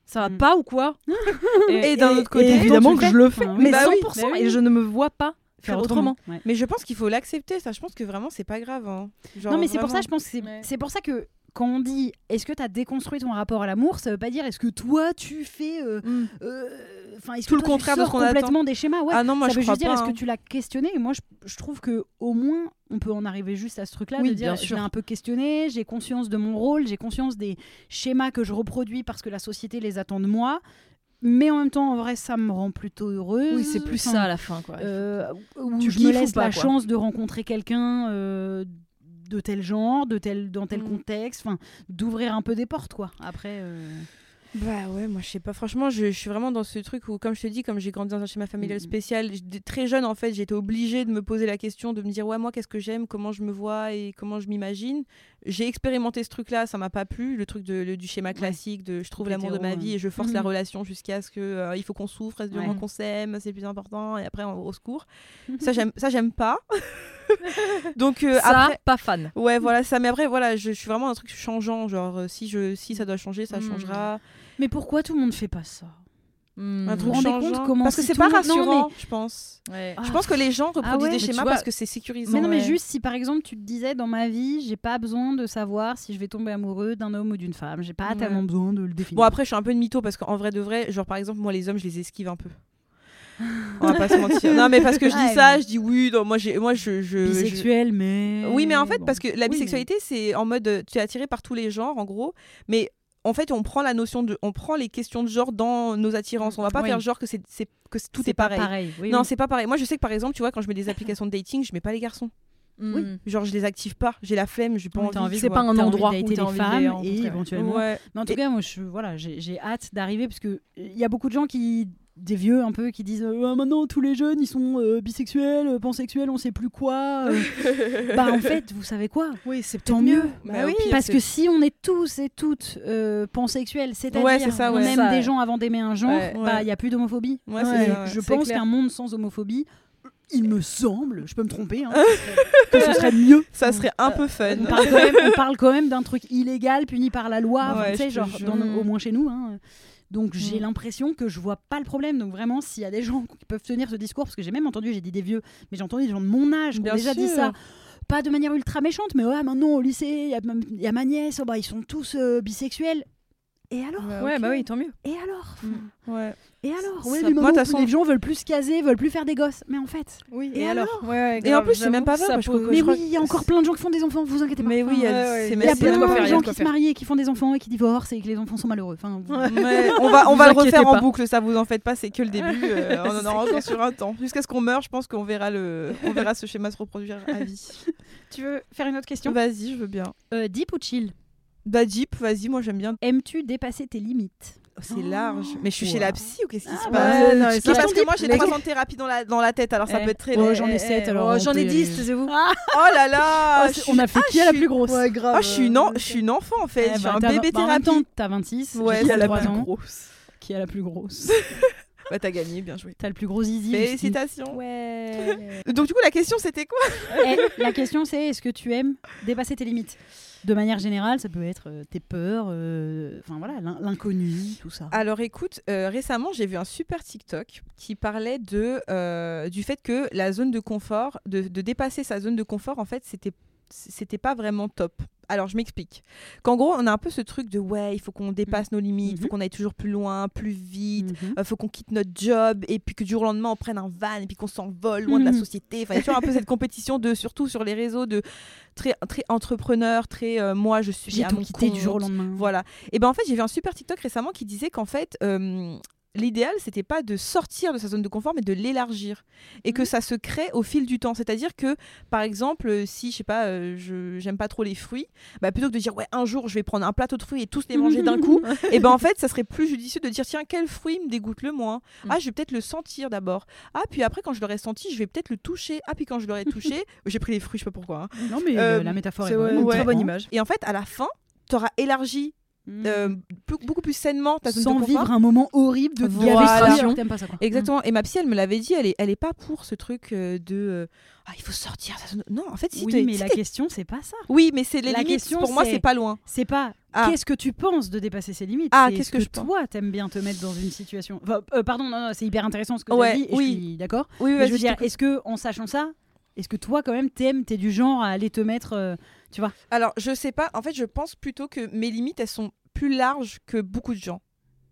Ça va Mm. pas ou quoi? Et d'un autre côté, évidemment que je le fais. mais bah oui, 100% bah oui. et je ne me vois pas faire autrement. Ouais. Mais je pense qu'il faut l'accepter, ça. Je pense que vraiment, c'est pas grave. hein. Genre, non, mais c'est pour ça, je pense que c'est Ouais. c'est pour ça que quand on dit est-ce que tu as déconstruit ton rapport à l'amour, ça veut pas dire est-ce que toi tu fais. euh, euh, Enfin, Tout le contraire de ce attend. complètement des schémas? Ouais. Ah non, moi ça je veut crois juste dire est-ce que hein. tu l'as questionné? Et moi, je, je trouve que au moins, on peut en arriver juste à ce truc-là Oui, de dire je l'ai un peu questionné, j'ai conscience de mon rôle, j'ai conscience des schémas que je reproduis parce que la société les attend de moi. Mais en même temps, en vrai, ça me rend plutôt heureuse. Oui, c'est plus Enfin, ça à la fin quoi. euh, où Tu je me laisse pas, la quoi. chance de rencontrer quelqu'un euh, de tel genre, de tel, dans tel Mm. contexte, enfin, d'ouvrir un peu des portes, quoi. Après, euh, Bah ouais, moi je sais pas. Franchement, je, je suis vraiment dans ce truc où, comme je te dis, comme j'ai grandi dans un schéma familial Mhm. spécial, très jeune en fait, j'étais obligée de me poser la question, de me dire ouais, moi qu'est-ce que j'aime, comment je me vois et comment je m'imagine. J'ai expérimenté ce truc-là, ça m'a pas plu, le truc de, le- du schéma classique de je trouve l'amour de ma vie et je force la Mhm. relation jusqu'à ce que euh, il faut qu'on souffre, du Ouais. moment qu'on s'aime, c'est plus important et après on- au secours. ça j'aime, ça j'aime pas. Donc euh, ça, après. pas fan. Ouais, voilà, ça. Mais après, voilà, je, je suis vraiment un truc changeant. Genre, euh, si, je, si ça doit changer, ça Mm. changera. Mais pourquoi tout le monde fait pas ça? Hmm. Un truc vous rendez compte comment Parce que c'est pas non, rassurant, je pense. Ouais. Ah. Je pense que les gens reproduisent ouais, des schémas vois- parce que c'est sécurisant. Mais non, mais Ouais. juste si par exemple tu te disais dans ma vie, j'ai pas besoin de savoir si je vais tomber amoureux d'un homme ou d'une femme, j'ai pas tellement besoin de le définir. Bon, après, je suis un peu de mytho parce qu'en vrai de vrai, genre par exemple, moi, les hommes, je les esquive un peu. On va pas se mentir. Non, mais parce que je dis Ouais, ça, mais- je dis oui, non, moi, j'ai, moi je, je, je- bisexuel, mais. Oui, mais en fait, bon. parce que la bisexualité, c'est en mode tu es attiré par tous les genres, en gros, mais en fait, on prend la notion de, on prend les questions de genre dans nos attirances. On va pas Oui. faire genre que c'est, c'est- que c'est- tout c'est est pas pareil. Oui, non, oui. c'est pas pareil. Moi, je sais que par exemple, tu vois, quand je mets des applications de dating, je mets pas les garçons. Oui. Genre, je les active pas. J'ai la flemme, j'ai pas Oui, envie. envie, c'est pas un endroit où t'as femmes et éventuellement. Ouais. Mais en tout Et- cas, moi, je, voilà, j'ai j'ai hâte d'arriver parce que il y a beaucoup de gens qui des vieux un peu qui disent euh, Ah, maintenant tous les jeunes ils sont euh, bisexuels, euh, pansexuels, on sait plus quoi. euh. bah en fait, vous savez quoi? Oui, c'est Tant mieux. Bah oui, Parce que si on est tous et toutes euh, pansexuels, c'est-à-dire Ouais, on aime Ça, des ouais. gens avant d'aimer un genre, Ouais. bah il y a plus d'homophobie. Je pense qu'un monde sans homophobie, il me semble, je peux me tromper, hein, que ce serait mieux. Ça serait un peu fun. On parle quand même, on parle quand même d'un truc illégal puni par la loi, enfin, Ouais, tu sais, genre dans au moins chez nous. hein. Donc j'ai Mm. l'impression que je vois pas le problème. Donc vraiment, s'il y a des gens qui peuvent tenir ce discours, parce que j'ai même entendu, j'ai dit des vieux, mais j'ai entendu des gens de mon âge qui ont déjà dit ça. Pas de manière ultra méchante, mais ouais, maintenant au lycée, il y, a même- il y a ma nièce, oh, bah, ils sont tous euh, bisexuels. Et alors Ouais, ok. bah oui, tant mieux. Et alors Ouais. Et alors Ça- Ouais, moi, maintenant, toute façon- les gens veulent plus se caser, veulent plus faire des gosses. Mais en fait. Oui, Et et, alors, alors Ouais, ouais, Et en grave, plus, c'est même pas vrai, ça Mais oui, il y a encore plein de gens qui font des enfants, vous inquiétez pas. Mais oui, il y a- Ouais, ouais, plein de gens qui se marient et qui font des enfants et qui divorcent et que les enfants sont malheureux. Enfin, vous- Ouais, on va, on va le refaire en pas. boucle, ça vous en faites pas, c'est que le début. euh, on en aura encore sur un temps. Jusqu'à ce qu'on meure, je pense qu'on verra, le... on verra ce schéma se reproduire à vie. Tu veux faire une autre question? Vas-y, je veux bien. Euh, Deep ou chill? Bah, Deep, vas-y, moi j'aime bien. Aimes-tu dépasser tes limites? Oh, C'est large. Mais je suis chez la psy ou qu'est-ce qui se Ah, passe ouais, non, Non, mais ça- parce que moi j'ai Les- 3 ans de thérapie dans la, dans la tête, alors ça peut être très. Oh, long. j'en ai Eh, sept, eh, alors oh, on J'en ai y 10, aller. taisez-vous. Oh là là Oh, On a fait ah, qui à la plus grosse? Ouais, grave. Ah, je suis une, en- je suis une enfant en fait, Eh je suis bah, un t'as- bébé bah, temps, t'as 26, Ouais, qui a la 33 plus grosse. Qui a la plus grosse Bah, t'as gagné, bien joué. T'as le plus gros zizi. Félicitations. Ouais. Donc, du coup, la question c'était quoi? Eh, la question c'est est-ce que tu aimes dépasser tes limites? De manière générale, ça peut être euh, tes peurs, euh, enfin voilà, l'in- l'inconnu, tout ça. Alors écoute, euh, récemment j'ai vu un super TikTok qui parlait de, du fait que la zone de confort, de, de dépasser sa zone de confort, en fait, c'était c'était pas vraiment top. Alors je m'explique. Qu'en gros, on a un peu ce truc de ouais, il faut qu'on dépasse nos limites, il faut Mhm. qu'on aille toujours plus loin, plus vite. Mhm. Il faut qu'on quitte notre job et puis que du jour au lendemain on prenne un van et puis qu'on s'envole loin de la Mhm. société. Enfin, il y a toujours un peu cette compétition de, surtout sur les réseaux, de très, très entrepreneur, très euh, moi je suis J'ai tout du jour au lendemain. Voilà. Et ben en fait, j'ai vu un super TikTok récemment qui disait qu'en fait, euh, l'idéal, c'était pas de sortir de sa zone de confort, mais de l'élargir. Et que ça se crée au fil du temps. C'est-à-dire que, par exemple, si, je sais pas, euh, je j'aime pas trop les fruits, bah, plutôt que de dire, ouais, un jour, je vais prendre un plateau de fruits et tous les manger d'un coup, et ben en fait, ça serait plus judicieux de dire, tiens, quel fruit me dégoûte le moins? Ah, je vais peut-être le sentir d'abord. Ah, puis après, quand je l'aurai senti, je vais peut-être le toucher. Ah, puis quand je l'aurai touché, j'ai pris les fruits, je sais pas pourquoi. hein. Non mais Euh, euh, la métaphore est, ouais, une très bonne image. Et en fait, à la fin, tu auras élargi Euh, plus- beaucoup plus sainement ta zone Sans de vivre un moment horrible de Voilà. pas ça quoi. Exactement. Et ma psy, elle me l'avait dit, elle est, elle est pas pour ce truc euh, de euh, ah il faut sortir. Non, en fait, si Oui, mais si la question c'est pas ça. oui, mais c'est les La limites. question, Pour moi, c'est- pas loin. C'est pas Ah. qu'est-ce que tu penses de dépasser ses limites. Ah, qu'est-ce ce que que, je pense. toi t'aimes bien te mettre dans une situation. Enfin, euh, pardon, non, non, c'est hyper intéressant ce que tu as dit. Et oui. Je suis d'accord. Oui, Mais je veux dire, est-ce que en sachant ça, est-ce que toi quand même t'aimes, t'es du genre à aller te mettre, euh, tu vois? Alors, je sais pas. En fait, je pense plutôt que mes limites, elles sont plus larges que beaucoup de gens.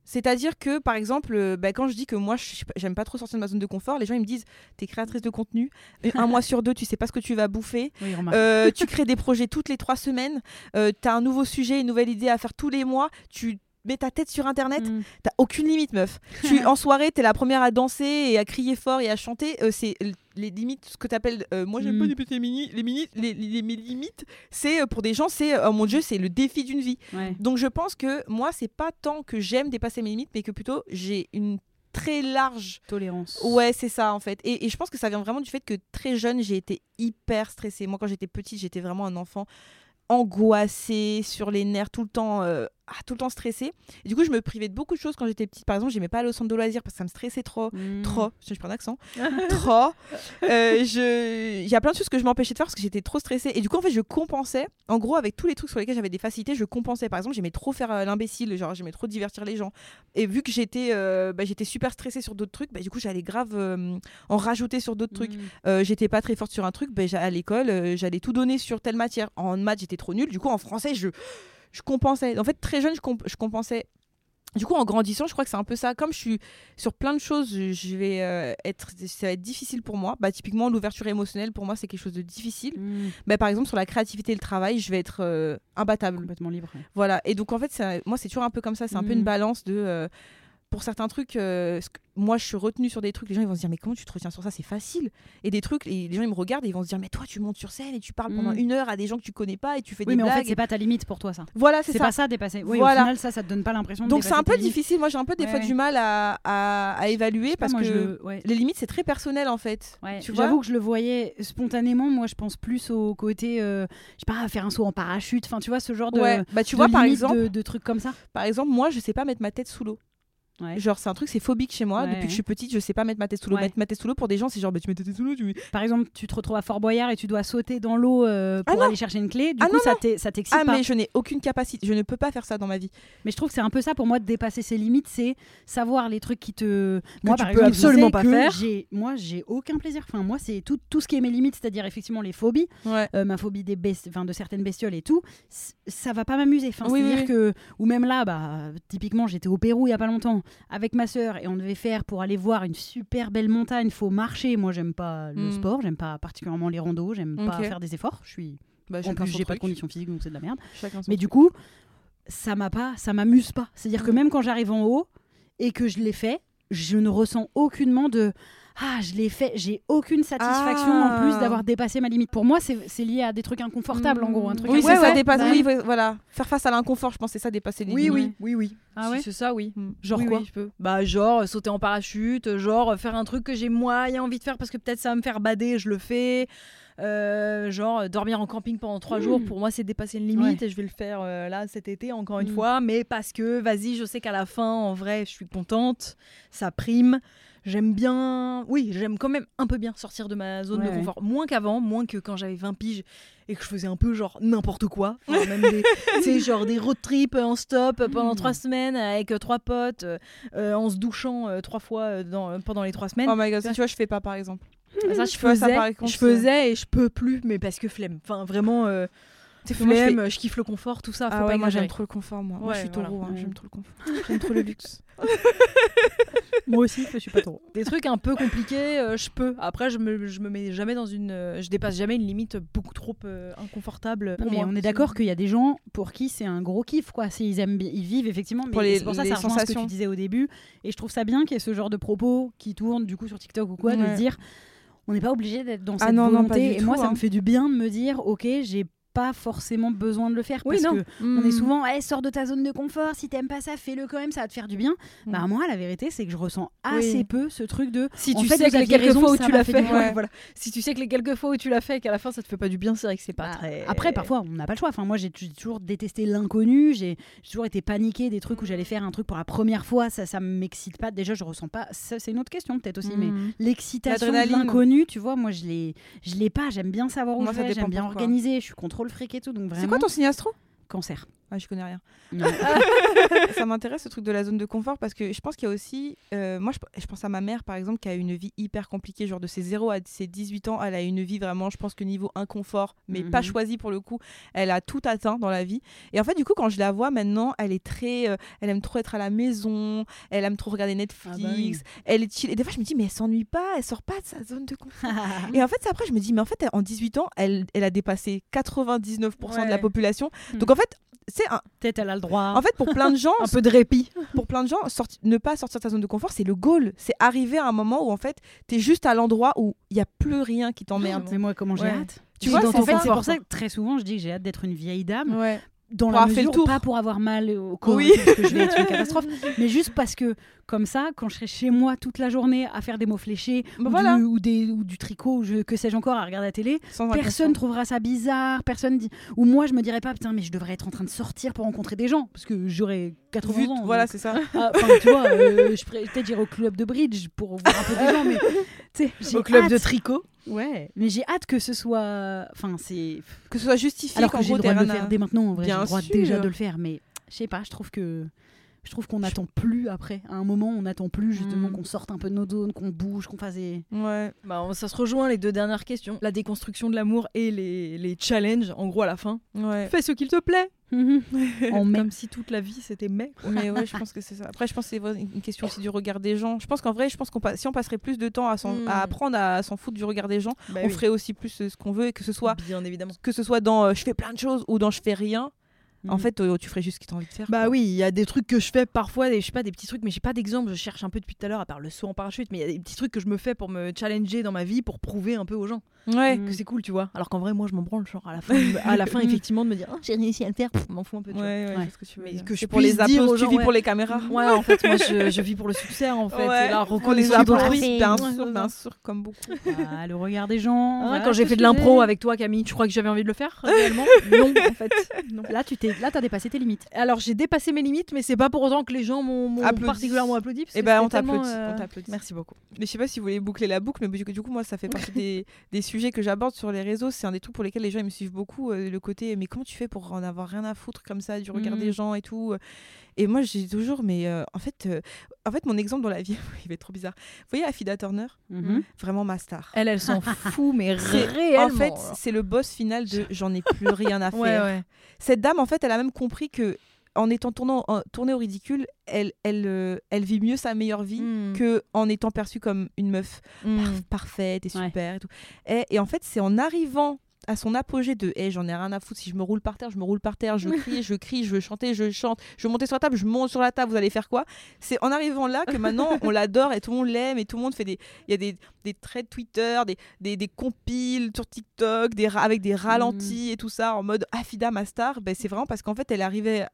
C'est-à-dire que, par exemple, euh, bah, quand je dis que moi, j'aime pas trop sortir de ma zone de confort, les gens ils me disent T'es créatrice de contenu, un mois sur deux, tu sais pas ce que tu vas bouffer, Oui. Euh, tu crées des projets toutes les trois semaines, euh, tu as un nouveau sujet, une nouvelle idée à faire tous les mois, tu mets ta tête sur internet, Mm. t'as aucune limite, meuf. tu, en soirée, t'es la première à danser et à crier fort et à chanter. euh, c'est les limites, ce que t'appelles. euh, moi, j'aime Mm. pas dépasser les, mini, les, mini- les, les- mes limites. C'est euh, pour des gens, c'est oh mon dieu, c'est le défi d'une vie. Ouais. Donc, je pense que moi, c'est pas tant que j'aime dépasser mes limites, mais que plutôt j'ai une très large Tolérance. Ouais, c'est ça en fait. Et, et je pense que ça vient vraiment du fait que très jeune, j'ai été hyper stressée. Moi, quand j'étais petite, j'étais vraiment un enfant angoissé, sur les nerfs, tout le temps, euh, ah, tout le temps stressé. Et du coup, je me privais de beaucoup de choses quand j'étais petite. Par exemple, j'aimais pas aller au centre de loisirs parce que ça me stressait trop. Mm. Trop, je prends un accent. trop. Euh, je... Il y a plein de choses que je m'empêchais de faire parce que j'étais trop stressée. Et du coup, en fait, je compensais. En gros, avec tous les trucs sur lesquels j'avais des facilités, je compensais. Par exemple, j'aimais trop faire euh, l'imbécile, genre j'aimais trop divertir les gens. Et vu que j'étais euh, bah, j'étais super stressée sur d'autres trucs, bah, du coup, j'allais grave en rajouter sur d'autres trucs. Mm. Euh, j'étais pas très forte sur un truc, bah, à l'école, j'allais tout donner sur telle matière. En maths, j'étais trop nulle. Du coup, en français, je, je compensais. En fait, très jeune, je, comp- je compensais. Du coup, en grandissant, je crois que c'est un peu ça. Comme je suis sur plein de choses, je, vais euh, être, ça va être difficile pour moi. Bah, typiquement, l'ouverture émotionnelle, pour moi, c'est quelque chose de difficile. Mm. Bah, par exemple, sur la créativité et le travail, je vais être euh, imbattable. Complètement libre. Voilà. Et donc, en fait, ça- moi, c'est toujours un peu comme ça. C'est un peu une balance de. euh, pour certains trucs, euh, moi je suis retenue sur des trucs, les gens ils vont se dire mais comment tu te retiens sur ça, c'est facile. Et des trucs, et les gens ils me regardent et ils vont se dire mais toi tu montes sur scène et tu parles pendant Mm. une heure à des gens que tu connais pas et tu fais Oui, des mais en fait, c'est pas ta limite pour toi, ça. Voilà, c'est C'est ça. pas ça dépasser. Oui, Voilà. au final, ça, ça te donne pas l'impression Donc c'est un peu difficile. Moi j'ai un peu des Ouais, fois ouais. du mal à, à, à évaluer pas, parce moi, que je le- ouais. les limites c'est très personnel en fait. Ouais, Tu vois? J'avoue que je le voyais spontanément. Moi, je pense plus au côté, euh, je sais pas, faire un saut en parachute. Enfin, tu vois, ce genre de. Bah tu vois par exemple, de trucs comme ça. par exemple moi je sais pas mettre ma tête sous l'eau. Ouais. Genre c'est un truc c'est phobique chez moi Ouais, depuis ouais. que je suis petite je sais pas mettre ma tête sous l'eau. Ouais. Mettre ma tête sous l'eau pour des gens c'est genre bah, tu mets ta tête sous l'eau tu Par exemple, tu te retrouves à Fort Boyard et tu dois sauter dans l'eau euh, Ah pour aller chercher une clé. Du Ah coup, non, ça t'excite Ah pas. mais je n'ai aucune capacité, je ne peux pas faire ça dans ma vie. Mais je trouve que c'est un peu ça pour moi de dépasser ses limites, c'est savoir les trucs qui te. moi, tu par peux exemple, absolument pas que faire. j'ai- Moi, j'ai aucun plaisir. Enfin, moi, c'est tout, tout ce qui est mes limites, c'est-à-dire effectivement les phobies, Ouais. euh, ma phobie des enfin, de certaines bestioles et tout. Ça va pas m'amuser. Enfin, oui, c'est-à-dire oui. que. Ou même là, bah, typiquement, j'étais au Pérou il y a pas longtemps avec ma sœur et on devait faire pour aller voir une super belle montagne. Faut marcher. Moi, j'aime pas le Mm. sport, j'aime pas particulièrement les randos, j'aime pas faire des efforts. Je suis. Bah, En plus, j'ai pas de truc. conditions physiques, donc c'est de la merde. Chacun Mais du coup, ça m'a pas, ça m'amuse pas. C'est-à-dire que Mm. même quand j'arrive en haut et que je l'ai fait, je ne ressens aucunement de ah je l'ai fait. J'ai aucune satisfaction Ah. en plus d'avoir dépassé ma limite. Pour moi, c'est lié à des trucs inconfortables en gros, un truc. Oui, c'est ça, Ouais, dépasse. Oui, voilà. Faire face à l'inconfort, je pense, c'est ça, dépasser les Oui, limites. oui, oui, oui. Ah Si ouais c'est ça, oui. Mm. Genre Oui, quoi oui, je peux. Bah genre euh, sauter en parachute, euh, genre euh, faire un truc que j'ai moyen envie de faire parce que peut-être ça va me faire bader, je le fais. Euh, genre euh, dormir en camping pendant trois jours, pour moi c'est dépasser une limite Ouais. et je vais le faire euh, là cet été encore une Mm. fois, mais parce que vas-y, je sais qu'à la fin, en vrai, je suis contente, ça prime. J'aime bien, oui, j'aime quand même un peu bien sortir de ma zone Ouais, de ouais. confort. Moins qu'avant, moins que quand j'avais 20 piges et que je faisais un peu genre n'importe quoi. Enfin, même des, tu sais, genre des road trips en stop euh, pendant Mm. trois semaines avec euh, trois potes, euh, euh, en se douchant euh, trois fois euh, dans, euh, pendant les trois semaines. Oh my god, ça, tu vois, je fais pas par exemple. ça, je ça, faisais, contre, je faisais et je peux plus, mais parce que flemme. Enfin, vraiment, euh, Je fais- flemme, je, kiffe le confort, tout ça. Faut Ah pas ouais, moi j'aime trop le confort, moi. je suis voilà. taureau, hein, Ouais. j'aime trop le confort. J'aime trop le luxe. Moi aussi, je suis pas trop. Des trucs un peu compliqués, euh, je peux. Après, je me, je me mets jamais dans une. euh, je dépasse jamais une limite beaucoup trop euh, inconfortable. Pour mais moi. on est d'accord qu'il y a des gens pour qui c'est un gros kiff, quoi. C'est- Ils aiment, ils vivent effectivement. Mais Pour les- c'est pour ça, les ça rejoint ce que tu disais au début. Et je trouve ça bien qu'il y ait ce genre de propos qui tournent du coup sur TikTok ou quoi, de Ouais. se dire, on n'est pas obligé d'être dans Ah cette non, non, volonté. et moi, tout, ça hein. me fait du bien de me dire, ok, j'ai pas forcément besoin de le faire Oui, parce non. que on est Mm. souvent, hey, sors de ta zone de confort. Si t'aimes pas ça, fais-le quand même, ça va te faire du bien. Mm. Bah moi, la vérité, c'est que je ressens Oui. assez peu ce truc de. Si tu fait, sais que les quelques raison, fois où tu l'as fait ouais, voilà. Si tu sais que les quelques fois où tu l'as fait et qu'à la fin ça te fait pas du bien, c'est vrai que c'est pas Bah, très. Après, parfois, on n'a pas le choix. Enfin, moi, j'ai toujours détesté l'inconnu. J'ai toujours été paniquée des trucs où j'allais faire un truc pour la première fois. Ça, ça m'excite pas. Déjà, je ressens pas. Ça, c'est une autre question peut-être aussi, mais Mm. l'excitation de l'inconnu, tu vois, moi, je l'ai, je l'ai pas. J'aime bien savoir où Moi, je ça vais. dépend J'aime bien organiser. Je suis contrôle fric et tout. Donc C'est quoi ton signe astro? cancer Ah, je connais rien. Ça m'intéresse ce truc de la zone de confort parce que je pense qu'il y a aussi. euh, moi, je, je pense à ma mère par exemple qui a une vie hyper compliquée. Genre de ses 0 à ses 18 ans, elle a une vie vraiment, je pense que niveau inconfort, mais pas Mhm. choisi pour le coup. Elle a tout atteint dans la vie. Et en fait, du coup, quand je la vois maintenant, elle est très. euh, elle aime trop être à la maison, elle aime trop regarder Netflix, Ah bah oui. elle est chill. Et des fois, je me dis, mais elle s'ennuie pas, elle sort pas de sa zone de confort. Et en fait, c'est après, je me dis, mais en fait, elle- en 18 ans, elle, elle a dépassé 99% de la Ouais. population. Hmm. Donc en fait, un, Peut-être elle a le droit. en fait, pour plein de gens, Un peu de répit. pour plein de gens, sorti- ne pas sortir de sa zone de confort, c'est le goal. C'est arriver à un moment où en fait, t'es juste à l'endroit où il y a plus rien qui t'emmerde. C'est moi comment j'ai Ouais. hâte? Tu vois, c'est pour ça que très souvent je dis que j'ai hâte d'être une vieille dame. Ouais. Dans Pour la fait le mesure, tour. pas pour avoir mal au corps, Oui. parce que je vais être une catastrophe, mais juste parce que comme ça, quand je serai chez moi toute la journée à faire des mots fléchés Bah ou, voilà. du, ou des, ou du tricot, ou je, que sais-je encore, à regarder la télé, Sans personne trouvera ça bizarre, personne dit, ou moi je me dirais pas putain mais je devrais être en train de sortir pour rencontrer des gens parce que j'aurais 80 Vu- ans. Voilà, c'est ça. Ah, tu vois, euh, je pourrais peut-être j'irai au club de bridge pour voir un peu des gens, mais Au club hâte- de tricot. Ouais, mais j'ai hâte que ce soit, enfin c'est Que ce soit justifié. alors que j'ai le droit de le faire dès maintenant, en vrai, j'ai le droit sûr. déjà de le faire, mais je sais pas, je trouve que je trouve qu'on n'attend plus après. À un moment, on n'attend plus justement Mm. qu'on sorte un peu de nos zones, qu'on bouge, qu'on fasse des. Ouais. Bah, ça se rejoint les deux dernières questions. La déconstruction de l'amour et les, les challenges, en gros, à la fin. Ouais. Fais ce qu'il te plaît. en mai. Comme si toute la vie c'était mai. quoi. Mais ouais, je pense que c'est ça. Après, je pense que c'est une question aussi du regard des gens. Je pense qu'en vrai, je pense qu'on pa- si on passerait plus de temps à, s'en- Mm. à apprendre à s'en foutre du regard des gens, Bah on oui. ferait aussi plus euh, ce qu'on veut et que ce soit Bien évidemment. que ce soit dans euh, je fais plein de choses ou dans je fais rien. En Mhm. fait, euh, tu ferais juste ce que tu as envie de faire. Bah quoi. oui, il y a des trucs que je fais parfois, des, je sais pas, des petits trucs, mais j'ai pas d'exemple. Je cherche un peu depuis tout à l'heure, à part le saut en parachute, mais il y a des petits trucs que je me fais pour me challenger dans ma vie, pour prouver un peu aux gens Ouais. Que c'est cool, tu vois. Alors qu'en vrai, moi, je m'en branle, genre à la fin, à la fin effectivement, de me dire, oh, j'ai réussi à le faire, m'en fous un peu. Tu Ouais, ouais, Ouais. ce que tu veux Mais que je pour les applaudissements, gens, tu vis ouais. pour les caméras. vois. Ouais, en fait, moi, je, je vis pour le succès, en fait. Ouais, et la reconnaissance d'autrui. Bien sûr, c'est bien sûr, comme beaucoup. Ah, le regard des gens. Quand j'ai fait de l'impro avec toi, Camille, tu crois que j'avais envie de le faire réellement? Non, en fait. Là, tu t'es, là, t'as dépassé tes limites. Alors, j'ai dépassé mes limites, mais c'est pas pour autant que les gens m'ont particulièrement applaudi. parce Eh ben, on t'applaudit, euh, on t'applaudit. Merci beaucoup. Mais je sais pas si vous voulez boucler la boucle, mais du coup, moi, ça fait partie des, des sujets que j'aborde sur les réseaux. C'est un des trucs pour lesquels les gens ils me suivent beaucoup. euh, le côté, mais comment tu fais pour en avoir rien à foutre comme ça, du regard Mhm. des gens et tout Et moi, j'ai toujours, mais euh, en fait, euh, en fait, mon exemple dans la vie, il va être trop bizarre. Vous voyez Afida Turner, Mhm. vraiment ma star. Elle, elle s'en fout, mais réellement. En fait, c'est le boss final de j'en ai plus rien à faire. ouais, ouais. Cette dame, en fait, elle a même compris que en étant tournant- en- tournée au ridicule, elle, elle, euh, elle vit mieux sa meilleure vie Mm. que en étant perçue comme une meuf Mm. par- parfaite et Ouais. super et tout. Et, et en fait, c'est en arrivant à son apogée de hey, j'en ai rien à foutre si je me roule par terre je me roule par terre je crie je crie je veux chanter je chante je veux monter sur la table je monte sur la table vous allez faire quoi? C'est en arrivant là que maintenant on l'adore et tout le monde l'aime et tout le monde fait des il y a des, des threads Twitter des, des, des compiles sur TikTok des avec des ralentis et tout ça en mode Afida ma star ben, c'est vraiment parce qu'en fait elle arrivait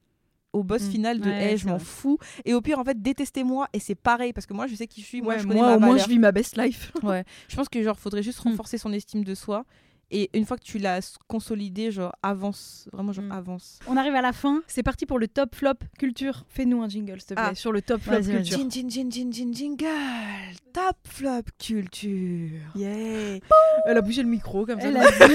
au boss Mm. final de Ouais, hey, je m'en fous et au pire en fait détestez-moi et c'est pareil parce que moi je sais qui je suis moi Ouais, je connais moi, ma au moins, valeur. je vis ma best life. Ouais, je pense que genre faudrait juste Hmm. renforcer son estime de soi et une fois que tu l'as consolidé, genre avance, vraiment genre Mm. avance. On arrive à la fin. C'est parti pour le top flop culture. Fais-nous un jingle, s'il te plaît, Ah. sur le top flop culture. Jin jin jin jin jin jingle, top flop culture. Yeah. Elle a bougé le micro comme ça. Elle a dit,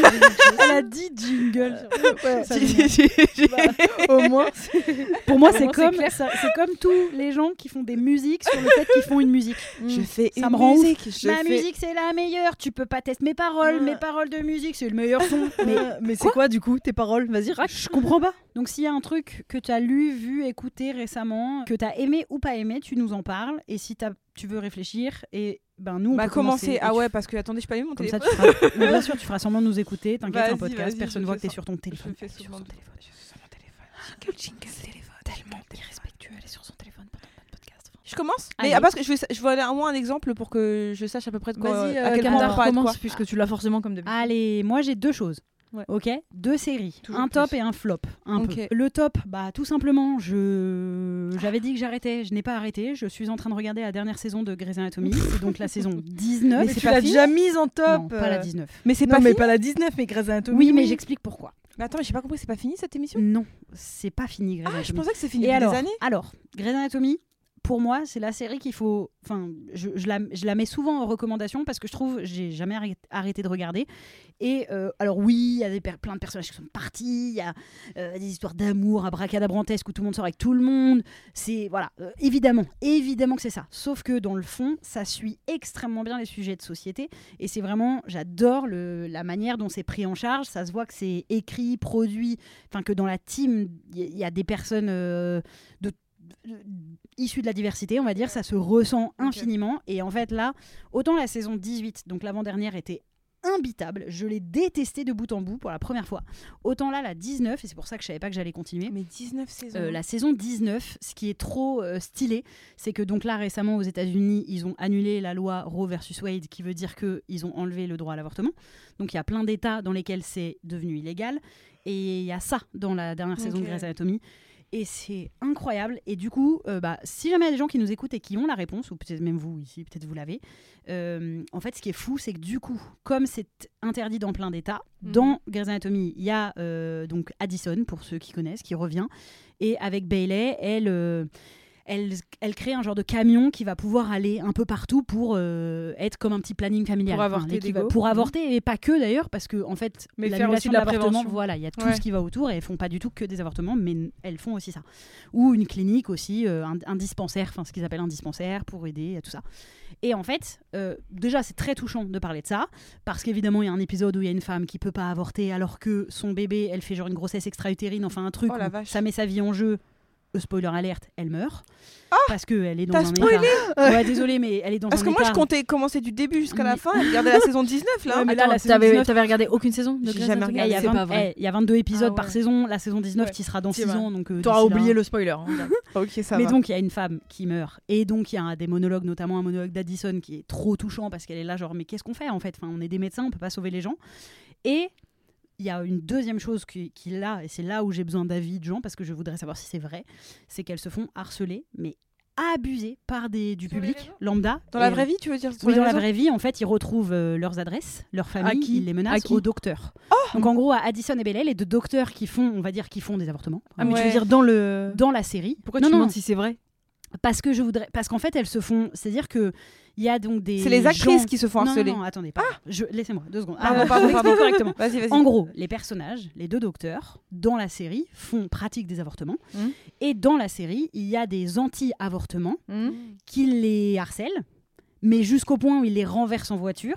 elle a dit jingle. Ouais, Ça, bah, au moins. Pour moi, c'est comme, c'est tous les gens qui font des musiques sur le fait qu'ils font une musique. Je fais Ça une me rend ouf. musique, je Ma fais- musique, c'est la meilleure. Tu peux pas tester mes paroles. Mes paroles de musique, c'est le meilleur son. Mais Mais, mais c'est quoi du coup tes paroles? Vas-y, rac. je comprends pas. Donc, s'il y a un truc que tu as lu, vu, écouté récemment, que tu as aimé ou pas aimé, tu nous en parles. Et si t'as- tu veux réfléchir, et ben nous, on Bah peut commencer. Ah tu ouais, parce que attendez, je pas mis mon Comme ça, téléphone. tu feras... Mais bien sûr, tu feras sûrement nous écouter. T'inquiète, c'est un podcast. Personne voit que t'es sur ton téléphone. Je fais sur souvent son de- téléphone. je suis sur mon téléphone. Jingle, jingle, téléphone. Tellement irrespectueux. Elle est sur son téléphone pendant notre podcast. Je commence? Allez. Mais ah, parce que je vais, je vais aller au moins un exemple pour que je sache à peu près de quoi, Vas-y, à euh, quel point on parle de quoi. recommence puisque tu l'as forcément comme d'habitude. Allez, moi j'ai deux choses. Ouais. Ok, deux séries, Toujours un top plus. et un flop. Un peu. Le top, bah tout simplement, je j'avais dit que j'arrêtais, je n'ai pas arrêté. Je suis en train de regarder la dernière saison de Grey's Anatomy, c'est donc la saison 19. mais c'est tu pas l'as déjà mise en top. non, pas la euh. 19. Mais c'est Non, pas mais pas la 19, mais Grey's Anatomy. Oui, mais j'explique pourquoi. Mais attends, mais j'ai pas compris, c'est pas fini cette émission? Non, c'est pas fini Grey's Ah, je Anatomy. pensais que c'est fini Et depuis alors, des années. alors, Grey's Anatomy, pour moi, c'est la série qu'il faut. Enfin, je, je la, je la mets souvent en recommandation parce que je trouve j'ai jamais arrêté, de regarder. Et euh, alors oui, il y a des plein de personnages qui sont partis, il y a euh, des histoires d'amour abracadabrantesques où tout le monde sort avec tout le monde. C'est voilà, euh, évidemment, évidemment que c'est ça. Sauf que dans le fond, ça suit extrêmement bien les sujets de société. Et c'est vraiment, j'adore la manière dont c'est pris en charge. Ça se voit que c'est écrit, produit, enfin que dans la team, il y, y a des personnes de issues de la diversité, on va dire, ça se ressent infiniment. Et en fait, là, autant la saison 18, donc l'avant-dernière, était imbitable, je l'ai détestée de bout en bout pour la première fois. Autant là, la 19, et c'est pour ça que je savais pas que j'allais continuer. Mais 19 saisons. Euh, la saison 19, ce qui est trop euh, stylé, c'est que donc là récemment aux États-Unis, ils ont annulé la loi Roe versus Wade, qui veut dire que ils ont enlevé le droit à l'avortement. Donc il y a plein d'États dans lesquels c'est devenu illégal, et il y a ça dans la dernière saison de. Grey's Anatomy. Et c'est incroyable. Et du coup, euh, bah, si jamais il y a des gens qui nous écoutent et qui ont la réponse, ou peut-être même vous ici, peut-être vous l'avez, euh, en fait, ce qui est fou, c'est que du coup, comme c'est interdit dans plein d'États, Mhm. dans Grey's Anatomy, il y a euh, donc Addison, pour ceux qui connaissent, qui revient. Et avec Bailey, elle, elle, elle crée un genre de camion qui va pouvoir aller un peu partout pour euh, être comme un petit planning familial. Pour avorter. Pour Mhm. avorter, et pas que d'ailleurs, parce que en fait, Mais faire l'annulation aussi de la l'avortement, prévention. voilà, il y a tout Ouais. ce qui va autour et elles font pas du tout que des avortements, mais elles font aussi ça. Ou une clinique aussi, euh, un, un dispensaire, enfin ce qu'ils appellent un dispensaire pour aider à tout ça. Et en fait, euh, déjà, c'est très touchant de parler de ça, parce qu'évidemment, il y a un épisode où il y a une femme qui peut pas avorter alors que son bébé, elle fait genre une grossesse extra-utérine, enfin un truc Oh ça met sa vie en jeu spoiler alerte, elle meurt. parce qu'elle est dans un spoilé état. Ouais, désolée, mais elle est dans Parce un que moi, je comptais commencer du début jusqu'à la fin et regarder la saison 19 là. Ouais, mais là, Attends, la saison t'avais 19, t'avais regardé aucune saison J'ai jamais Anatomy Eh, il y a regardé, C'est 20 pas vrai. eh, il y a 22 épisodes Ah par saison. La saison 19 Ouais. qui sera dans C'est 6 vrai. ans. Donc, euh, T'auras là- oublié le spoiler. hein. Ok, ça mais va. donc il y a une femme qui meurt et donc il y a des monologues notamment un monologue d'Addison qui est trop touchant parce qu'elle est là genre mais qu'est-ce qu'on fait en fait? Enfin on est des médecins on peut pas sauver les gens et il y a une deuxième chose qui, qui là et c'est là où j'ai besoin d'avis de gens parce que je voudrais savoir si c'est vrai c'est qu'elles se font harceler mais abuser par des, du public lambda Dans la vraie vie, tu veux dire oui, dans la vraie vie, en fait, ils retrouvent euh, leurs adresses, leurs familles, qui ils les menacent qui au docteur. Donc en gros, à Addison et Bellel, les deux docteurs qui font, on va dire, qui font des avortements. Ah, mais tu veux dire dans le. Dans la série. Pourquoi non, tu non, demandes si c'est vrai? Parce que je voudrais, parce qu'en fait, elles se font, c'est-à-dire que il y a donc des. C'est les actrices gens- qui se font harceler. non, non, attendez, pardon. Je... laissez-moi deux secondes. Ah, pardon, pardon. correctement. En gros, les personnages, les deux docteurs, dans la série, font pratique des avortements. Mhm. Et dans la série, il y a des anti-avortements Hmm qui les harcèlent, mais jusqu'au point où ils les renversent en voiture,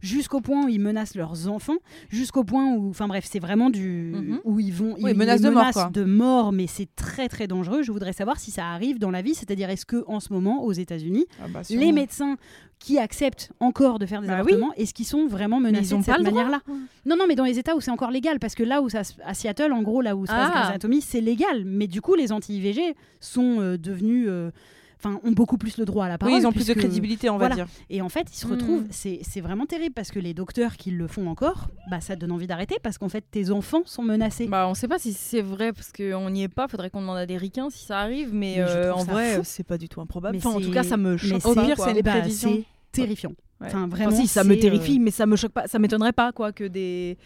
jusqu'au point où ils menacent leurs enfants, jusqu'au point où, enfin bref, c'est vraiment du Mhm. où ils vont, Oui, ils menace les de mort, menacent quoi. de mort, mais c'est très très dangereux. Je voudrais savoir si ça arrive dans la vie, c'est-à-dire est-ce que en ce moment aux États-Unis, Ah bah, les médecins qui acceptent encore de faire des Bah avortements, est-ce qu'ils sont vraiment menacés ils de cette manière-là? Non, non, mais dans les États où c'est encore légal, parce que là où ça, se- à Seattle, en gros, là où se passe Ah. Anatomy, c'est légal. Mais du coup, les anti-IVG sont euh, devenus, euh, enfin, ont beaucoup plus le droit à la parole. Oui, ils ont plus de crédibilité, on va voilà. dire. Et en fait, ils se Hmm. retrouvent, c'est c'est vraiment terrible parce que les docteurs qui le font encore, bah, ça te donne envie d'arrêter parce qu'en fait, tes enfants sont menacés. Bah, on sait pas si c'est vrai parce qu'on n'y est pas. Faudrait qu'on demande à des ricains si ça arrive. Mais, euh, en vrai, euh, c'est pas du tout improbable. Mais Enfin, en tout cas, ça me choque Au pire, c'est une bah, prévision. c'est terrifiant. Ouais. Enfin, Enfin, vraiment, si, ça me c'est, terrifie, euh, mais ça me choque pas. Ça m'étonnerait pas, quoi, que des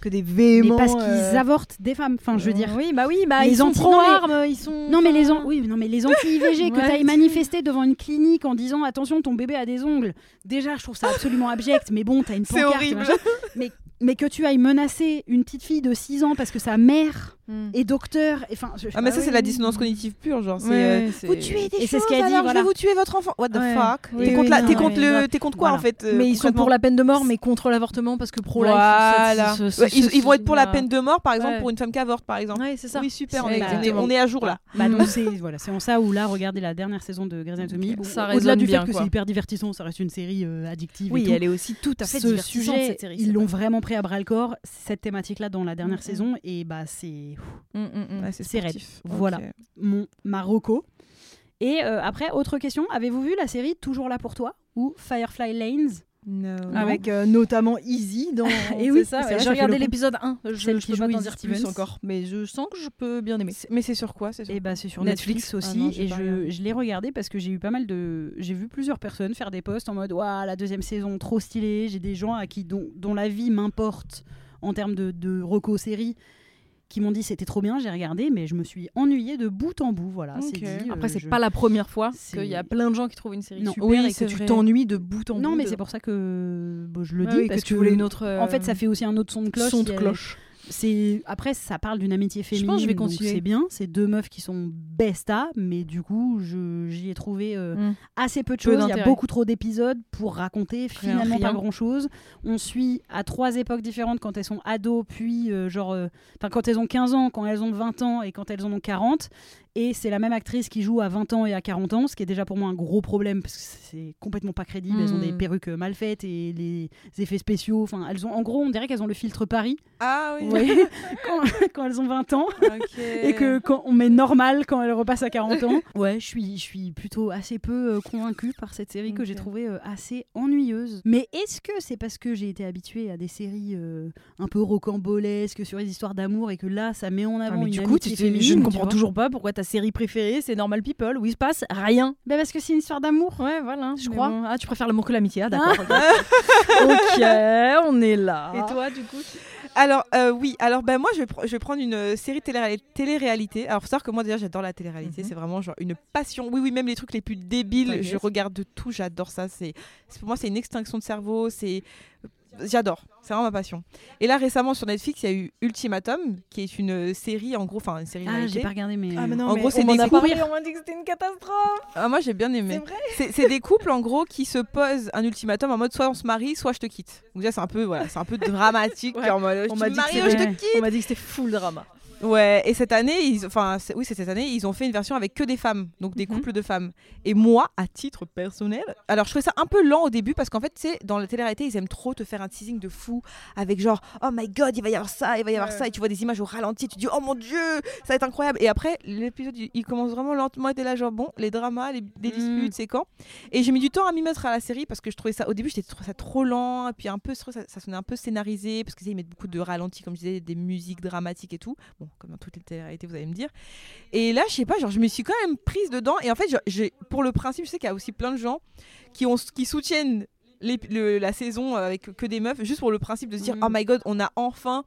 que des Mais véhéments. parce qu'ils euh, avortent des femmes. Enfin, je veux dire. Oui, bah oui, bah Les ils sont anti- pro non, mais- armes, ils sont. Non mais les an- oui, non mais les anti-IVG que Ouais. tu as manifesté devant une clinique en disant attention ton bébé a des ongles. Déjà je trouve ça absolument abject mais bon t'as une pancarte horrible. mais mais que tu ailles menacer une petite fille de 6 ans parce que sa mère hmm. est docteur et enfin Ah, mais ça, Ah c'est oui. la dissonance cognitive pure, genre. c'est, euh, Vous tuez des Et c'est choses, ce qu'elle dit, alors je voilà. vais vous tuer votre enfant. What the Ouais. fuck Oui, T'es oui, contre, la- non, contre, le... t'es contre quoi, Voilà. en fait euh, Mais ils sont pour la peine de mort, mais contre l'avortement parce que pro-life. Voilà. ils, vont être pour la peine de mort, par exemple, Ouais. pour une femme qui avorte, par exemple. Ouais, c'est ça. Oui, super, on est, on est- exactement. on est à jour là. Bah c'est voilà, c'est en ça où là regardez la dernière saison de Grey's Anatomy. Au-delà résonne du bien, fait que c'est hyper divertissant, ça reste une série euh, addictive. et Oui, elle est aussi tout à fait ce sujet, cette série. ils l'ont vrai. vraiment pris à bras le corps cette thématique-là dans la dernière Mm, mm. saison et bah c'est Mm, mm, mm. Ouais, c'est raide. sportif. Voilà. Ok. mon Marocco. Et euh, après, autre question, avez-vous vu la série Toujours là pour toi ou Firefly Lanes? No. Avec euh, notamment Easy dans. Et oui, ça. ouais. J'ai regardé l'épisode 1. Je, qui peux pas joue t'en dire plus Stevens. encore, mais je sens que je peux bien aimer. Mais c'est sur quoi? C'est sur... Et bah c'est sur Netflix. Netflix, Ah aussi non, et je, l'ai regardé parce que j'ai eu pas mal de j'ai vu plusieurs personnes faire des posts en mode waouh la deuxième saison trop stylée, j'ai des gens à qui dont, dont la vie m'importe en termes de, de reco série qui m'ont dit c'était trop bien, j'ai regardé mais je me suis ennuyée de bout en bout voilà, c'est dit, Après, euh, c'est je- pas la première fois qu'il y a plein de gens qui trouvent une série Non. super Oui, et que c'est tu t'ennuies de bout en bout. Non mais de- c'est pour ça que bon, je le Ouais, dis oui, parce que tu voulais une autre. En fait, ça euh, fait aussi un autre son de son cloche. C'est après ça parle d'une amitié Je féminine. pense que je vais donc continuer. C'est bien. C'est deux meufs qui sont besta, mais du coup, je- j'y ai trouvé euh, Mm. assez peu de Peu choses. Il y a beaucoup trop d'épisodes pour raconter finalement rien. pas grand chose. On suit à trois époques différentes quand elles sont ados, puis euh, genre, euh, quand elles ont 15 ans, quand elles ont 20 ans et quand elles en ont 40. Et c'est la même actrice qui joue à 20 ans et à 40 ans, ce qui est déjà pour moi un gros problème parce que c'est complètement pas crédible. Elles ont des Mm. perruques mal faites et les effets spéciaux. Enfin, elles ont, en gros, on dirait qu'elles ont le filtre Paris. Ah oui. Voyez quand, quand elles ont 20 ans et que quand on met normal quand elles repassent à 40 ans. Ouais, je suis, je suis plutôt assez peu euh, convaincue par cette série que j'ai trouvée euh, assez ennuyeuse. Mais est-ce que c'est parce que j'ai été habituée à des séries euh, un peu rocambolesques sur les histoires d'amour et que là ça met en Ah, avant mais une du coup, amitié féminine je ne comprends toujours pas pourquoi ta série préférée c'est Normal People où il se passe rien. Bah parce que c'est une histoire d'amour. Ouais, voilà. Je crois. bon. Ah, tu préfères l'amour que l'amitié, ah d'accord. ok, on est là. Et toi, du coup Alors, euh, oui, alors ben, moi je vais, pr- je vais prendre une euh, série télé- télé-réalité. Alors, faut savoir que moi déjà j'adore la télé-réalité, Mhm. c'est vraiment genre une passion. Oui, oui, même les trucs les plus débiles, je regarde de tout, j'adore ça. C'est- Pour moi, c'est une extinction de cerveau, c'est. J'adore, c'est vraiment ma passion. Et là récemment sur Netflix, il y a eu Ultimatum, qui est une euh, série en gros, enfin une série Ah, réalité. j'ai pas regardé, mais. Ah, mais euh, non, En mais gros, c'est on des a parlé, courir. on m'a dit que c'était une catastrophe. Ah, moi j'ai bien aimé. C'est vrai C'est c'est des couples en gros qui se posent un ultimatum en mode soit on se marie, soit je te quitte. Donc déjà c'est un peu voilà, c'est un peu dramatique Ouais, en mode on m'a te dit que marie ou je te c'était- quitte. On m'a dit que c'était full drama. Ouais, et cette année, ils, enfin, oui, c'est cette année, ils ont fait une version avec que des femmes, donc des Mhm. couples de femmes. Et moi, à titre personnel, alors je trouvais ça un peu lent au début parce qu'en fait, tu sais, dans la télé-réalité, ils aiment trop te faire un teasing de fou avec genre, oh my god, il va y avoir ça, il va y avoir ça, et tu vois des images au ralenti, tu dis, oh mon dieu, ça va être incroyable. Et après, l'épisode, il- commence vraiment lentement, et t'es là, genre, bon, les dramas, les, les disputes, Mhm. c'est quand? Et j'ai mis du temps à m'y mettre à la série parce que je trouvais ça, au début, j'étais trouvé ça trop lent, et puis un peu, ça, ça sonnait un peu scénarisé parce qu'ils mettent beaucoup de ralentis, comme je disais, des musiques dramatiques et tout. Bon, comme dans toutes les télé-réalités, vous allez me dire. Et là, je sais pas, genre, je me suis quand même prise dedans. Et en fait, j'ai, pour le principe, je sais qu'il y a aussi plein de gens qui, ont, qui soutiennent les- le- la saison avec que des meufs, juste pour le principe de se dire, Mhm. oh my god, on a enfin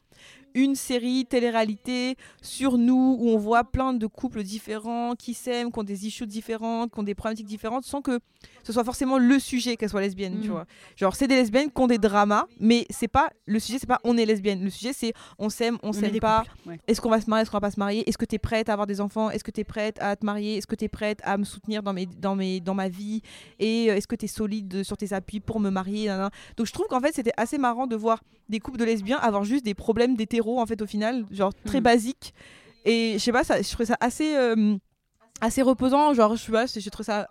une série télé-réalité sur nous où on voit plein de couples différents qui s'aiment, qui ont des issues différentes, qui ont des problématiques différentes, sans que ce soit forcément le sujet qu'elles soient lesbiennes, tu Mhm. vois. Genre, c'est des lesbiennes qui ont des dramas, mais c'est pas le sujet, c'est pas on est lesbienne. Le sujet, c'est on s'aime, on, On s'aime pas. ouais. Est-ce qu'on va se marier, est-ce qu'on va pas se marier? Est-ce que tu es prête à avoir des enfants? Est-ce que tu es prête à te marier? Est-ce que tu es prête à me soutenir dans, mes, dans, mes, dans ma vie? Et euh, est-ce que tu es solide sur tes appuis pour me marier. Donc je trouve qu'en fait c'était assez marrant de voir des couples de lesbiens avoir juste des problèmes en fait au final, genre très Mhm. basiques. Et je sais pas, ça, je trouvais ça assez, euh, assez reposant, genre je sais pas, je trouve ça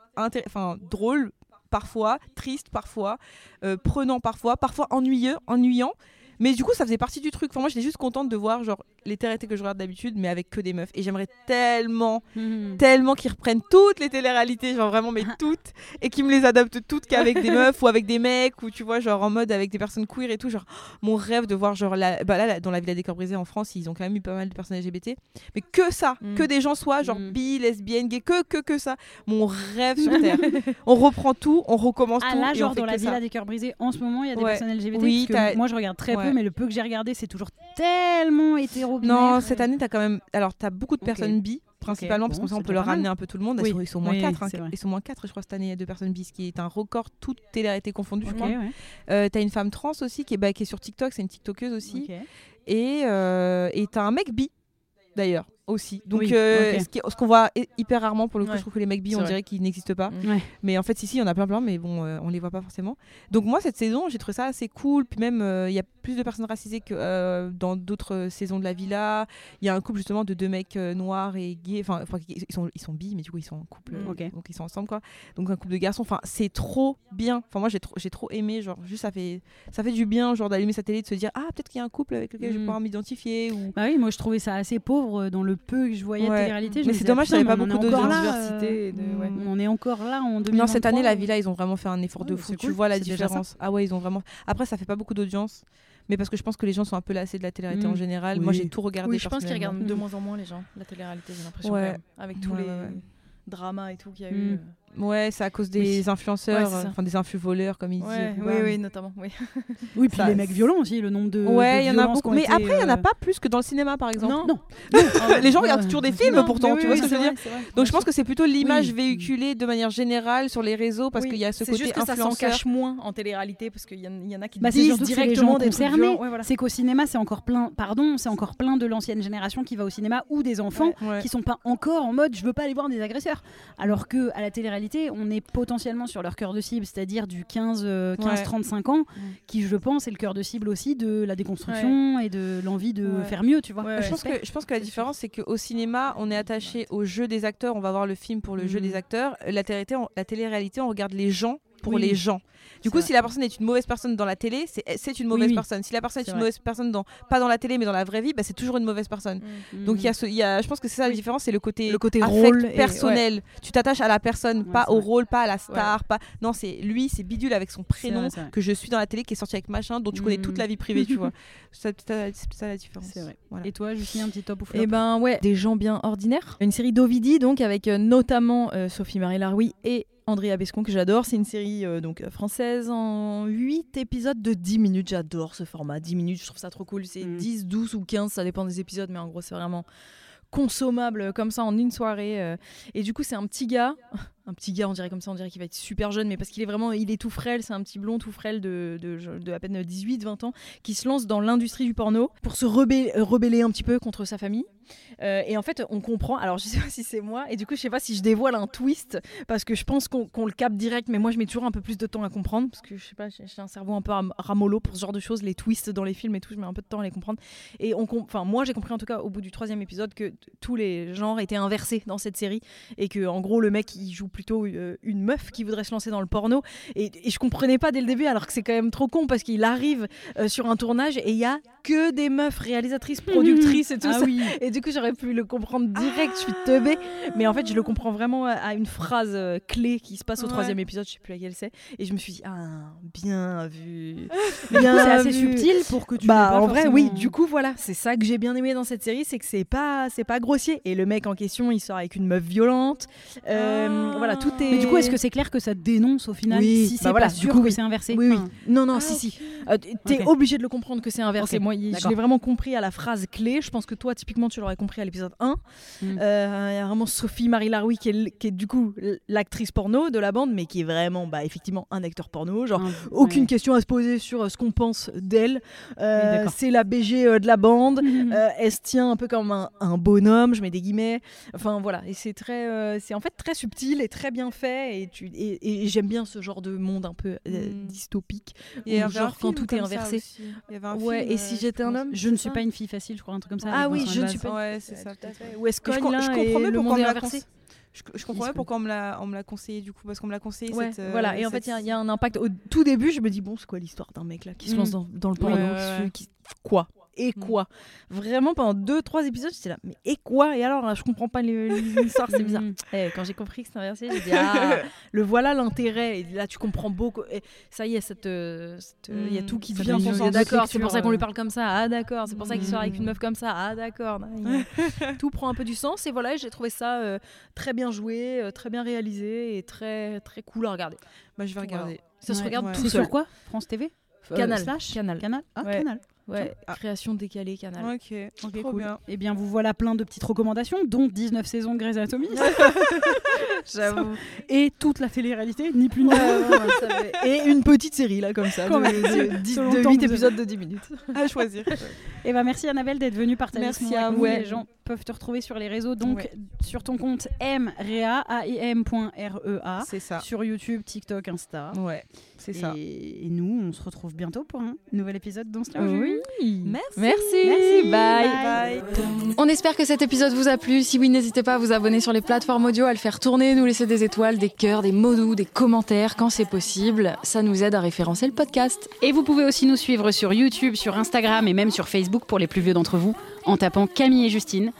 enfin, drôle parfois, triste parfois, euh, prenant parfois, parfois ennuyeux, ennuyant. Mais du coup, ça faisait partie du truc. Enfin, moi, j'étais juste contente de voir genre les télé que je regarde d'habitude, mais avec que des meufs. Et j'aimerais tellement, Mhm. tellement qu'ils reprennent toutes les téléréalités, genre vraiment mais toutes, et qu'ils me les adaptent toutes qu'avec des meufs ou avec des mecs, ou tu vois, genre en mode avec des personnes queer et tout. Genre, mon rêve de voir genre la, bah là, là, dans la Villa des Corps brisés en France, ils ont quand même eu pas mal de personnes LGBT, mais que ça, Mm. que des gens soient genre Mm. bi, lesbiennes, gays, que que que ça. Mon rêve sur terre. on reprend tout, on recommence Ah tout. là, et genre on fait dans la ça. Villa des cœurs brisés, en ce moment, il y a des Ouais. personnes LGBT. Oui, que moi, je regarde très Ouais. peu, mais le peu que j'ai regardé, c'est toujours tellement hétéro Non, cette année, t'as quand même. Alors, t'as beaucoup de personnes bi, principalement, parce qu'on on peut leur ramener un peu tout le monde. Oui. Ils, sont, moins Oui, 4, c'est vrai. Ils sont moins 4, je crois, cette année, de personnes bi, ce qui est un record, toute télé-réalité confondue, je Ok, crois. ouais. Euh, t'as une femme trans aussi qui est, bah, qui est sur TikTok, c'est une TikTokeuse aussi. Et euh, et t'as un mec bi, d'ailleurs, aussi. Donc, Oui, euh, ce qui est- ce qu'on voit hy- hyper rarement, pour le coup, Ouais. je trouve que les mecs bi, on vrai. dirait qu'ils n'existent pas. Ouais. Mais en fait, si, si, il y en a plein, plein, mais bon, euh, on les voit pas forcément. Donc, moi, cette saison, j'ai trouvé ça assez cool. Puis même, euh, il y a plus de personnes racisées que euh, dans d'autres saisons de la villa. Il y a un couple, justement, de deux mecs euh, noirs et gays. Enfin, ils sont, ils sont bi, mais du coup, ils sont en couple. Mm. Donc, ils sont ensemble, quoi. Donc, un couple de garçons. Enfin, c'est trop bien. Enfin, moi, j'ai trop, j'ai trop aimé. Genre, juste, ça fait, ça fait du bien, genre, d'allumer sa télé, de se dire, ah, peut-être qu'il y a un couple avec lequel je vais Mm. pouvoir m'identifier. Ou... Bah oui, moi je trouvais ça assez pauvre dans le peu que je voyais Ouais. télé-réalité. Mais c'est dommage, putain, il y avait mais pas beaucoup de diversité, euh, de- ouais. On est encore là en 2023. Non, cette année, la Villa, ils ont vraiment fait un effort de Ouais, fou. Tu cool, vois la ça. différence. Ah ouais, ils ont vraiment. Après, ça fait pas beaucoup d'audience, mais parce que je pense que les gens sont un peu lassés de la télé-réalité Mm. en général. Oui. Moi, j'ai tout regardé. Oui, je pense qu'ils regardent de Mm. moins en moins les gens, la télé-réalité, j'ai l'impression. Ouais. avec tous Ouais, les ouais, dramas et tout qu'il y a Mm. eu. Euh. Ouais, c'est à cause des Oui. influenceurs, Ouais, c'est enfin des influx voleurs, comme ils Ouais, disent. oui, oui, notamment. Oui. Oui, puis Ça- les mecs violents aussi, le nombre de. Ouais, il y en a beaucoup. Mais été, après, il y en a euh, pas plus que dans le cinéma, par exemple. Non. Non. Les gens regardent toujours des films Non, pourtant, tu oui, vois ce que je veux c'est dire vrai, c'est vrai. Donc je pense que c'est plutôt l'image Oui. véhiculée de manière générale sur les réseaux parce Oui, qu'il y a ce c'est côté juste que ça s'en influenceur. cache moins en télé-réalité parce qu'il y, en- il y en a qui Bah, c'est disent c'est directement concernés. C'est qu'au cinéma, c'est encore plein. Pardon, c'est encore plein de l'ancienne génération qui va au cinéma ou des enfants qui sont pas encore en mode je veux pas aller voir des agresseurs. Alors que à la télé-réalité, on est potentiellement sur leur cœur de cible, c'est-à-dire du 15 euh, 15-35 ans, qui je pense est le cœur de cible aussi de la déconstruction et de l'envie de Ouais. faire mieux, tu vois. Ouais, je, pense que, je pense que la différence, c'est qu'au cinéma, on est attaché au jeu des acteurs, on va voir le film pour le jeu Mhm. des acteurs. La télé-réalité, on, la télé-réalité, on regarde les gens pour Oui. les gens. Du coup, vrai. si la personne est une mauvaise personne dans la télé, c'est c'est une mauvaise oui. personne. Si la personne est, une vrai. mauvaise personne, dans, pas dans la télé, mais dans la vraie vie, bah, c'est toujours une mauvaise personne. Mhm. Donc il y a ce, il y a, je pense que c'est ça la différence, c'est le côté, Le côté affect rôle et- personnel. Tu t'attaches à la personne, Ouais, pas au vrai. rôle, pas à la star, pas. Non, c'est lui, c'est bidule avec son prénom que je suis dans la télé, qui est sorti avec machin, dont tu connais toute Mhm. la vie privée, tu vois. C'est ça, c'est ça la différence. C'est vrai. Voilà. Et toi, Justine, un petit top ou flop? Et ben ouais, des gens bien ordinaires. Une série d'Ovidi donc avec euh, notamment euh, Sophie Marie Laroui et Andrea Bescon que j'adore. C'est une série euh, donc euh, française en 8 épisodes de 10 minutes. J'adore ce format, 10 minutes, je trouve ça trop cool. C'est Mm. 10, 12 ou 15, ça dépend des épisodes, mais en gros c'est vraiment consommable euh, comme ça en une soirée. euh. Et du coup c'est un petit gars, un petit gars, on dirait comme ça, on dirait qu'il va être super jeune, mais parce qu'il est vraiment, il est tout frêle, c'est un petit blond tout frêle de, à peine 18-20 ans, qui se lance dans l'industrie du porno pour se rebeller, un petit peu contre sa famille. Euh, et en fait, on comprend. Alors, je sais pas si c'est moi, et du coup, je sais pas si je dévoile un twist, parce que je pense qu'on le capte direct, mais moi, je mets toujours un peu plus de temps à comprendre, parce que je sais pas, j'ai un cerveau un peu ram- ramollo pour ce genre de choses, les twists dans les films et tout, je mets un peu de temps à les comprendre. Et on, enfin, moi, j'ai compris en tout cas au bout du troisième épisode que tous les genres étaient inversés dans cette série, et que en gros, le mec, il joue plutôt euh, une meuf qui voudrait se lancer dans le porno, et, et je comprenais pas dès le début, alors que c'est quand même trop con, parce qu'il arrive euh, sur un tournage et il y a que des meufs réalisatrices, productrices et tout Ah ça. oui. Et du coup, j'aurais pu le comprendre direct, je suis teubée. Mais en fait, je le comprends vraiment à- une phrase euh, clé qui se passe au Ouais. troisième épisode, je sais plus laquelle c'est. Et je me suis dit, ah, bien vu. C'est Bien assez vu. subtil pour que tu. Bah, pas en vrai, oui. Du coup, voilà, c'est ça que j'ai bien aimé dans cette série, c'est que c'est pas, c'est pas grossier. Et le mec en question, il sort avec une meuf violente. Euh, Ah. Voilà, tout est. Mais du coup, est-ce que c'est clair que ça dénonce au final Oui, si c'est bah voilà, pas sûr coup, que oui. c'est inversé Oui, oui. Enfin, Non, non, Ah, si, si. Euh, T'es obligé de le comprendre que c'est inversé. Ok, Moi, je l'ai vraiment compris à la phrase clé. Je pense que toi, typiquement, tu l'aurais compris à l'épisode 1. Mm. Euh, Il y a vraiment Sophie Marie Laroui qui est, qui est du coup l'actrice porno de la bande, mais qui est vraiment, bah, effectivement, un acteur porno. Genre, un- aucune ouais. question à se poser sur euh, ce qu'on pense d'elle. Euh, c'est la BG de la bande. Elle se tient un peu comme un, un bonhomme, je mets des guillemets. Enfin voilà, et c'est très, c'est en fait très subtil et très bien fait. Et, tu, et, et j'aime bien ce genre de monde un peu euh, Mm. dystopique. Ou un genre quand tout est inversé. aussi. Il y avait un Ouais, film, et si euh, j'étais un homme Je ne suis pas une fille facile, je crois, un truc comme ça. Ah oui, je ne suis pas- Ouais, c'est ça. Où est-ce là je et comprends mieux le pourquoi monde on est me l'a conseillé. Je, je comprends pourquoi on me l'a on me l'a conseillé du coup parce qu'on me l'a conseillé Ouais, cette, euh, voilà, et en fait, il y a- il y, a un impact. Au tout début, je me dis, bon, c'est quoi l'histoire d'un mec là qui se Mm. lance dans, dans le porno Ouais, ouais, ouais. qui- Quoi? Et Mm. quoi? Vraiment, pendant deux, trois épisodes, j'étais là, mais et quoi? Et alors, là, je comprends pas l'histoire, c'est bizarre. Mm. Eh, quand j'ai compris que c'était inversé, j'ai dit, ah, le voilà l'intérêt. Et là, tu comprends beaucoup. Et ça y est, cette, euh, cette, il y a Mm. tout qui Ça devient son D'accord, c'est pour ça qu'on lui euh. parle comme ça. Ah, d'accord, c'est pour ça qu'il sort avec une Mm. meuf comme ça. Ah, d'accord. tout prend un peu du sens. Et voilà, j'ai trouvé ça euh, très bien joué, euh, très bien réalisé et très, très cool à regarder. Bah, je vais regarder. Ça se regarde Ouais. tout seul. sur quoi? France TV Euh, Canal. slash? Canal. Canal Ah, Ouais. Canal. Ouais, Ah. création décalée, canal. Ok, Ok, trop cool. bien. Eh bien, vous voilà plein de petites recommandations, dont 19 saisons de Grey's Anatomy. J'avoue. et toute la télé-réalité, ni plus ni moins. Et une petite série là comme ça, Quand de, même. de, dix- Selon de le temps 8 que vous épisodes de 10 minutes. À choisir. Et bah merci Annabelle d'être venue partager Merci ce moment à vous. Les gens peuvent te retrouver sur les réseaux, donc Ouais. sur ton compte mrea, A-I-M.R-E-A, C'est ça. sur YouTube, TikTok, Insta. Ouais, c'est ça. Et, et nous, on se retrouve bientôt pour un nouvel épisode tient au jus. Merci. Merci. Merci. Bye. Bye. On espère que cet épisode vous a plu. Si oui, n'hésitez pas à vous abonner sur les plateformes audio, à le faire tourner, nous laisser des étoiles, des cœurs, des mots doux, des commentaires quand c'est possible. Ça nous aide à référencer le podcast. Et vous pouvez aussi nous suivre sur YouTube, sur Instagram et même sur Facebook pour les plus vieux d'entre vous en tapant Camille et Justine.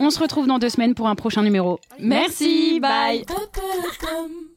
On se retrouve dans deux semaines pour un prochain numéro. Merci, bye. bye.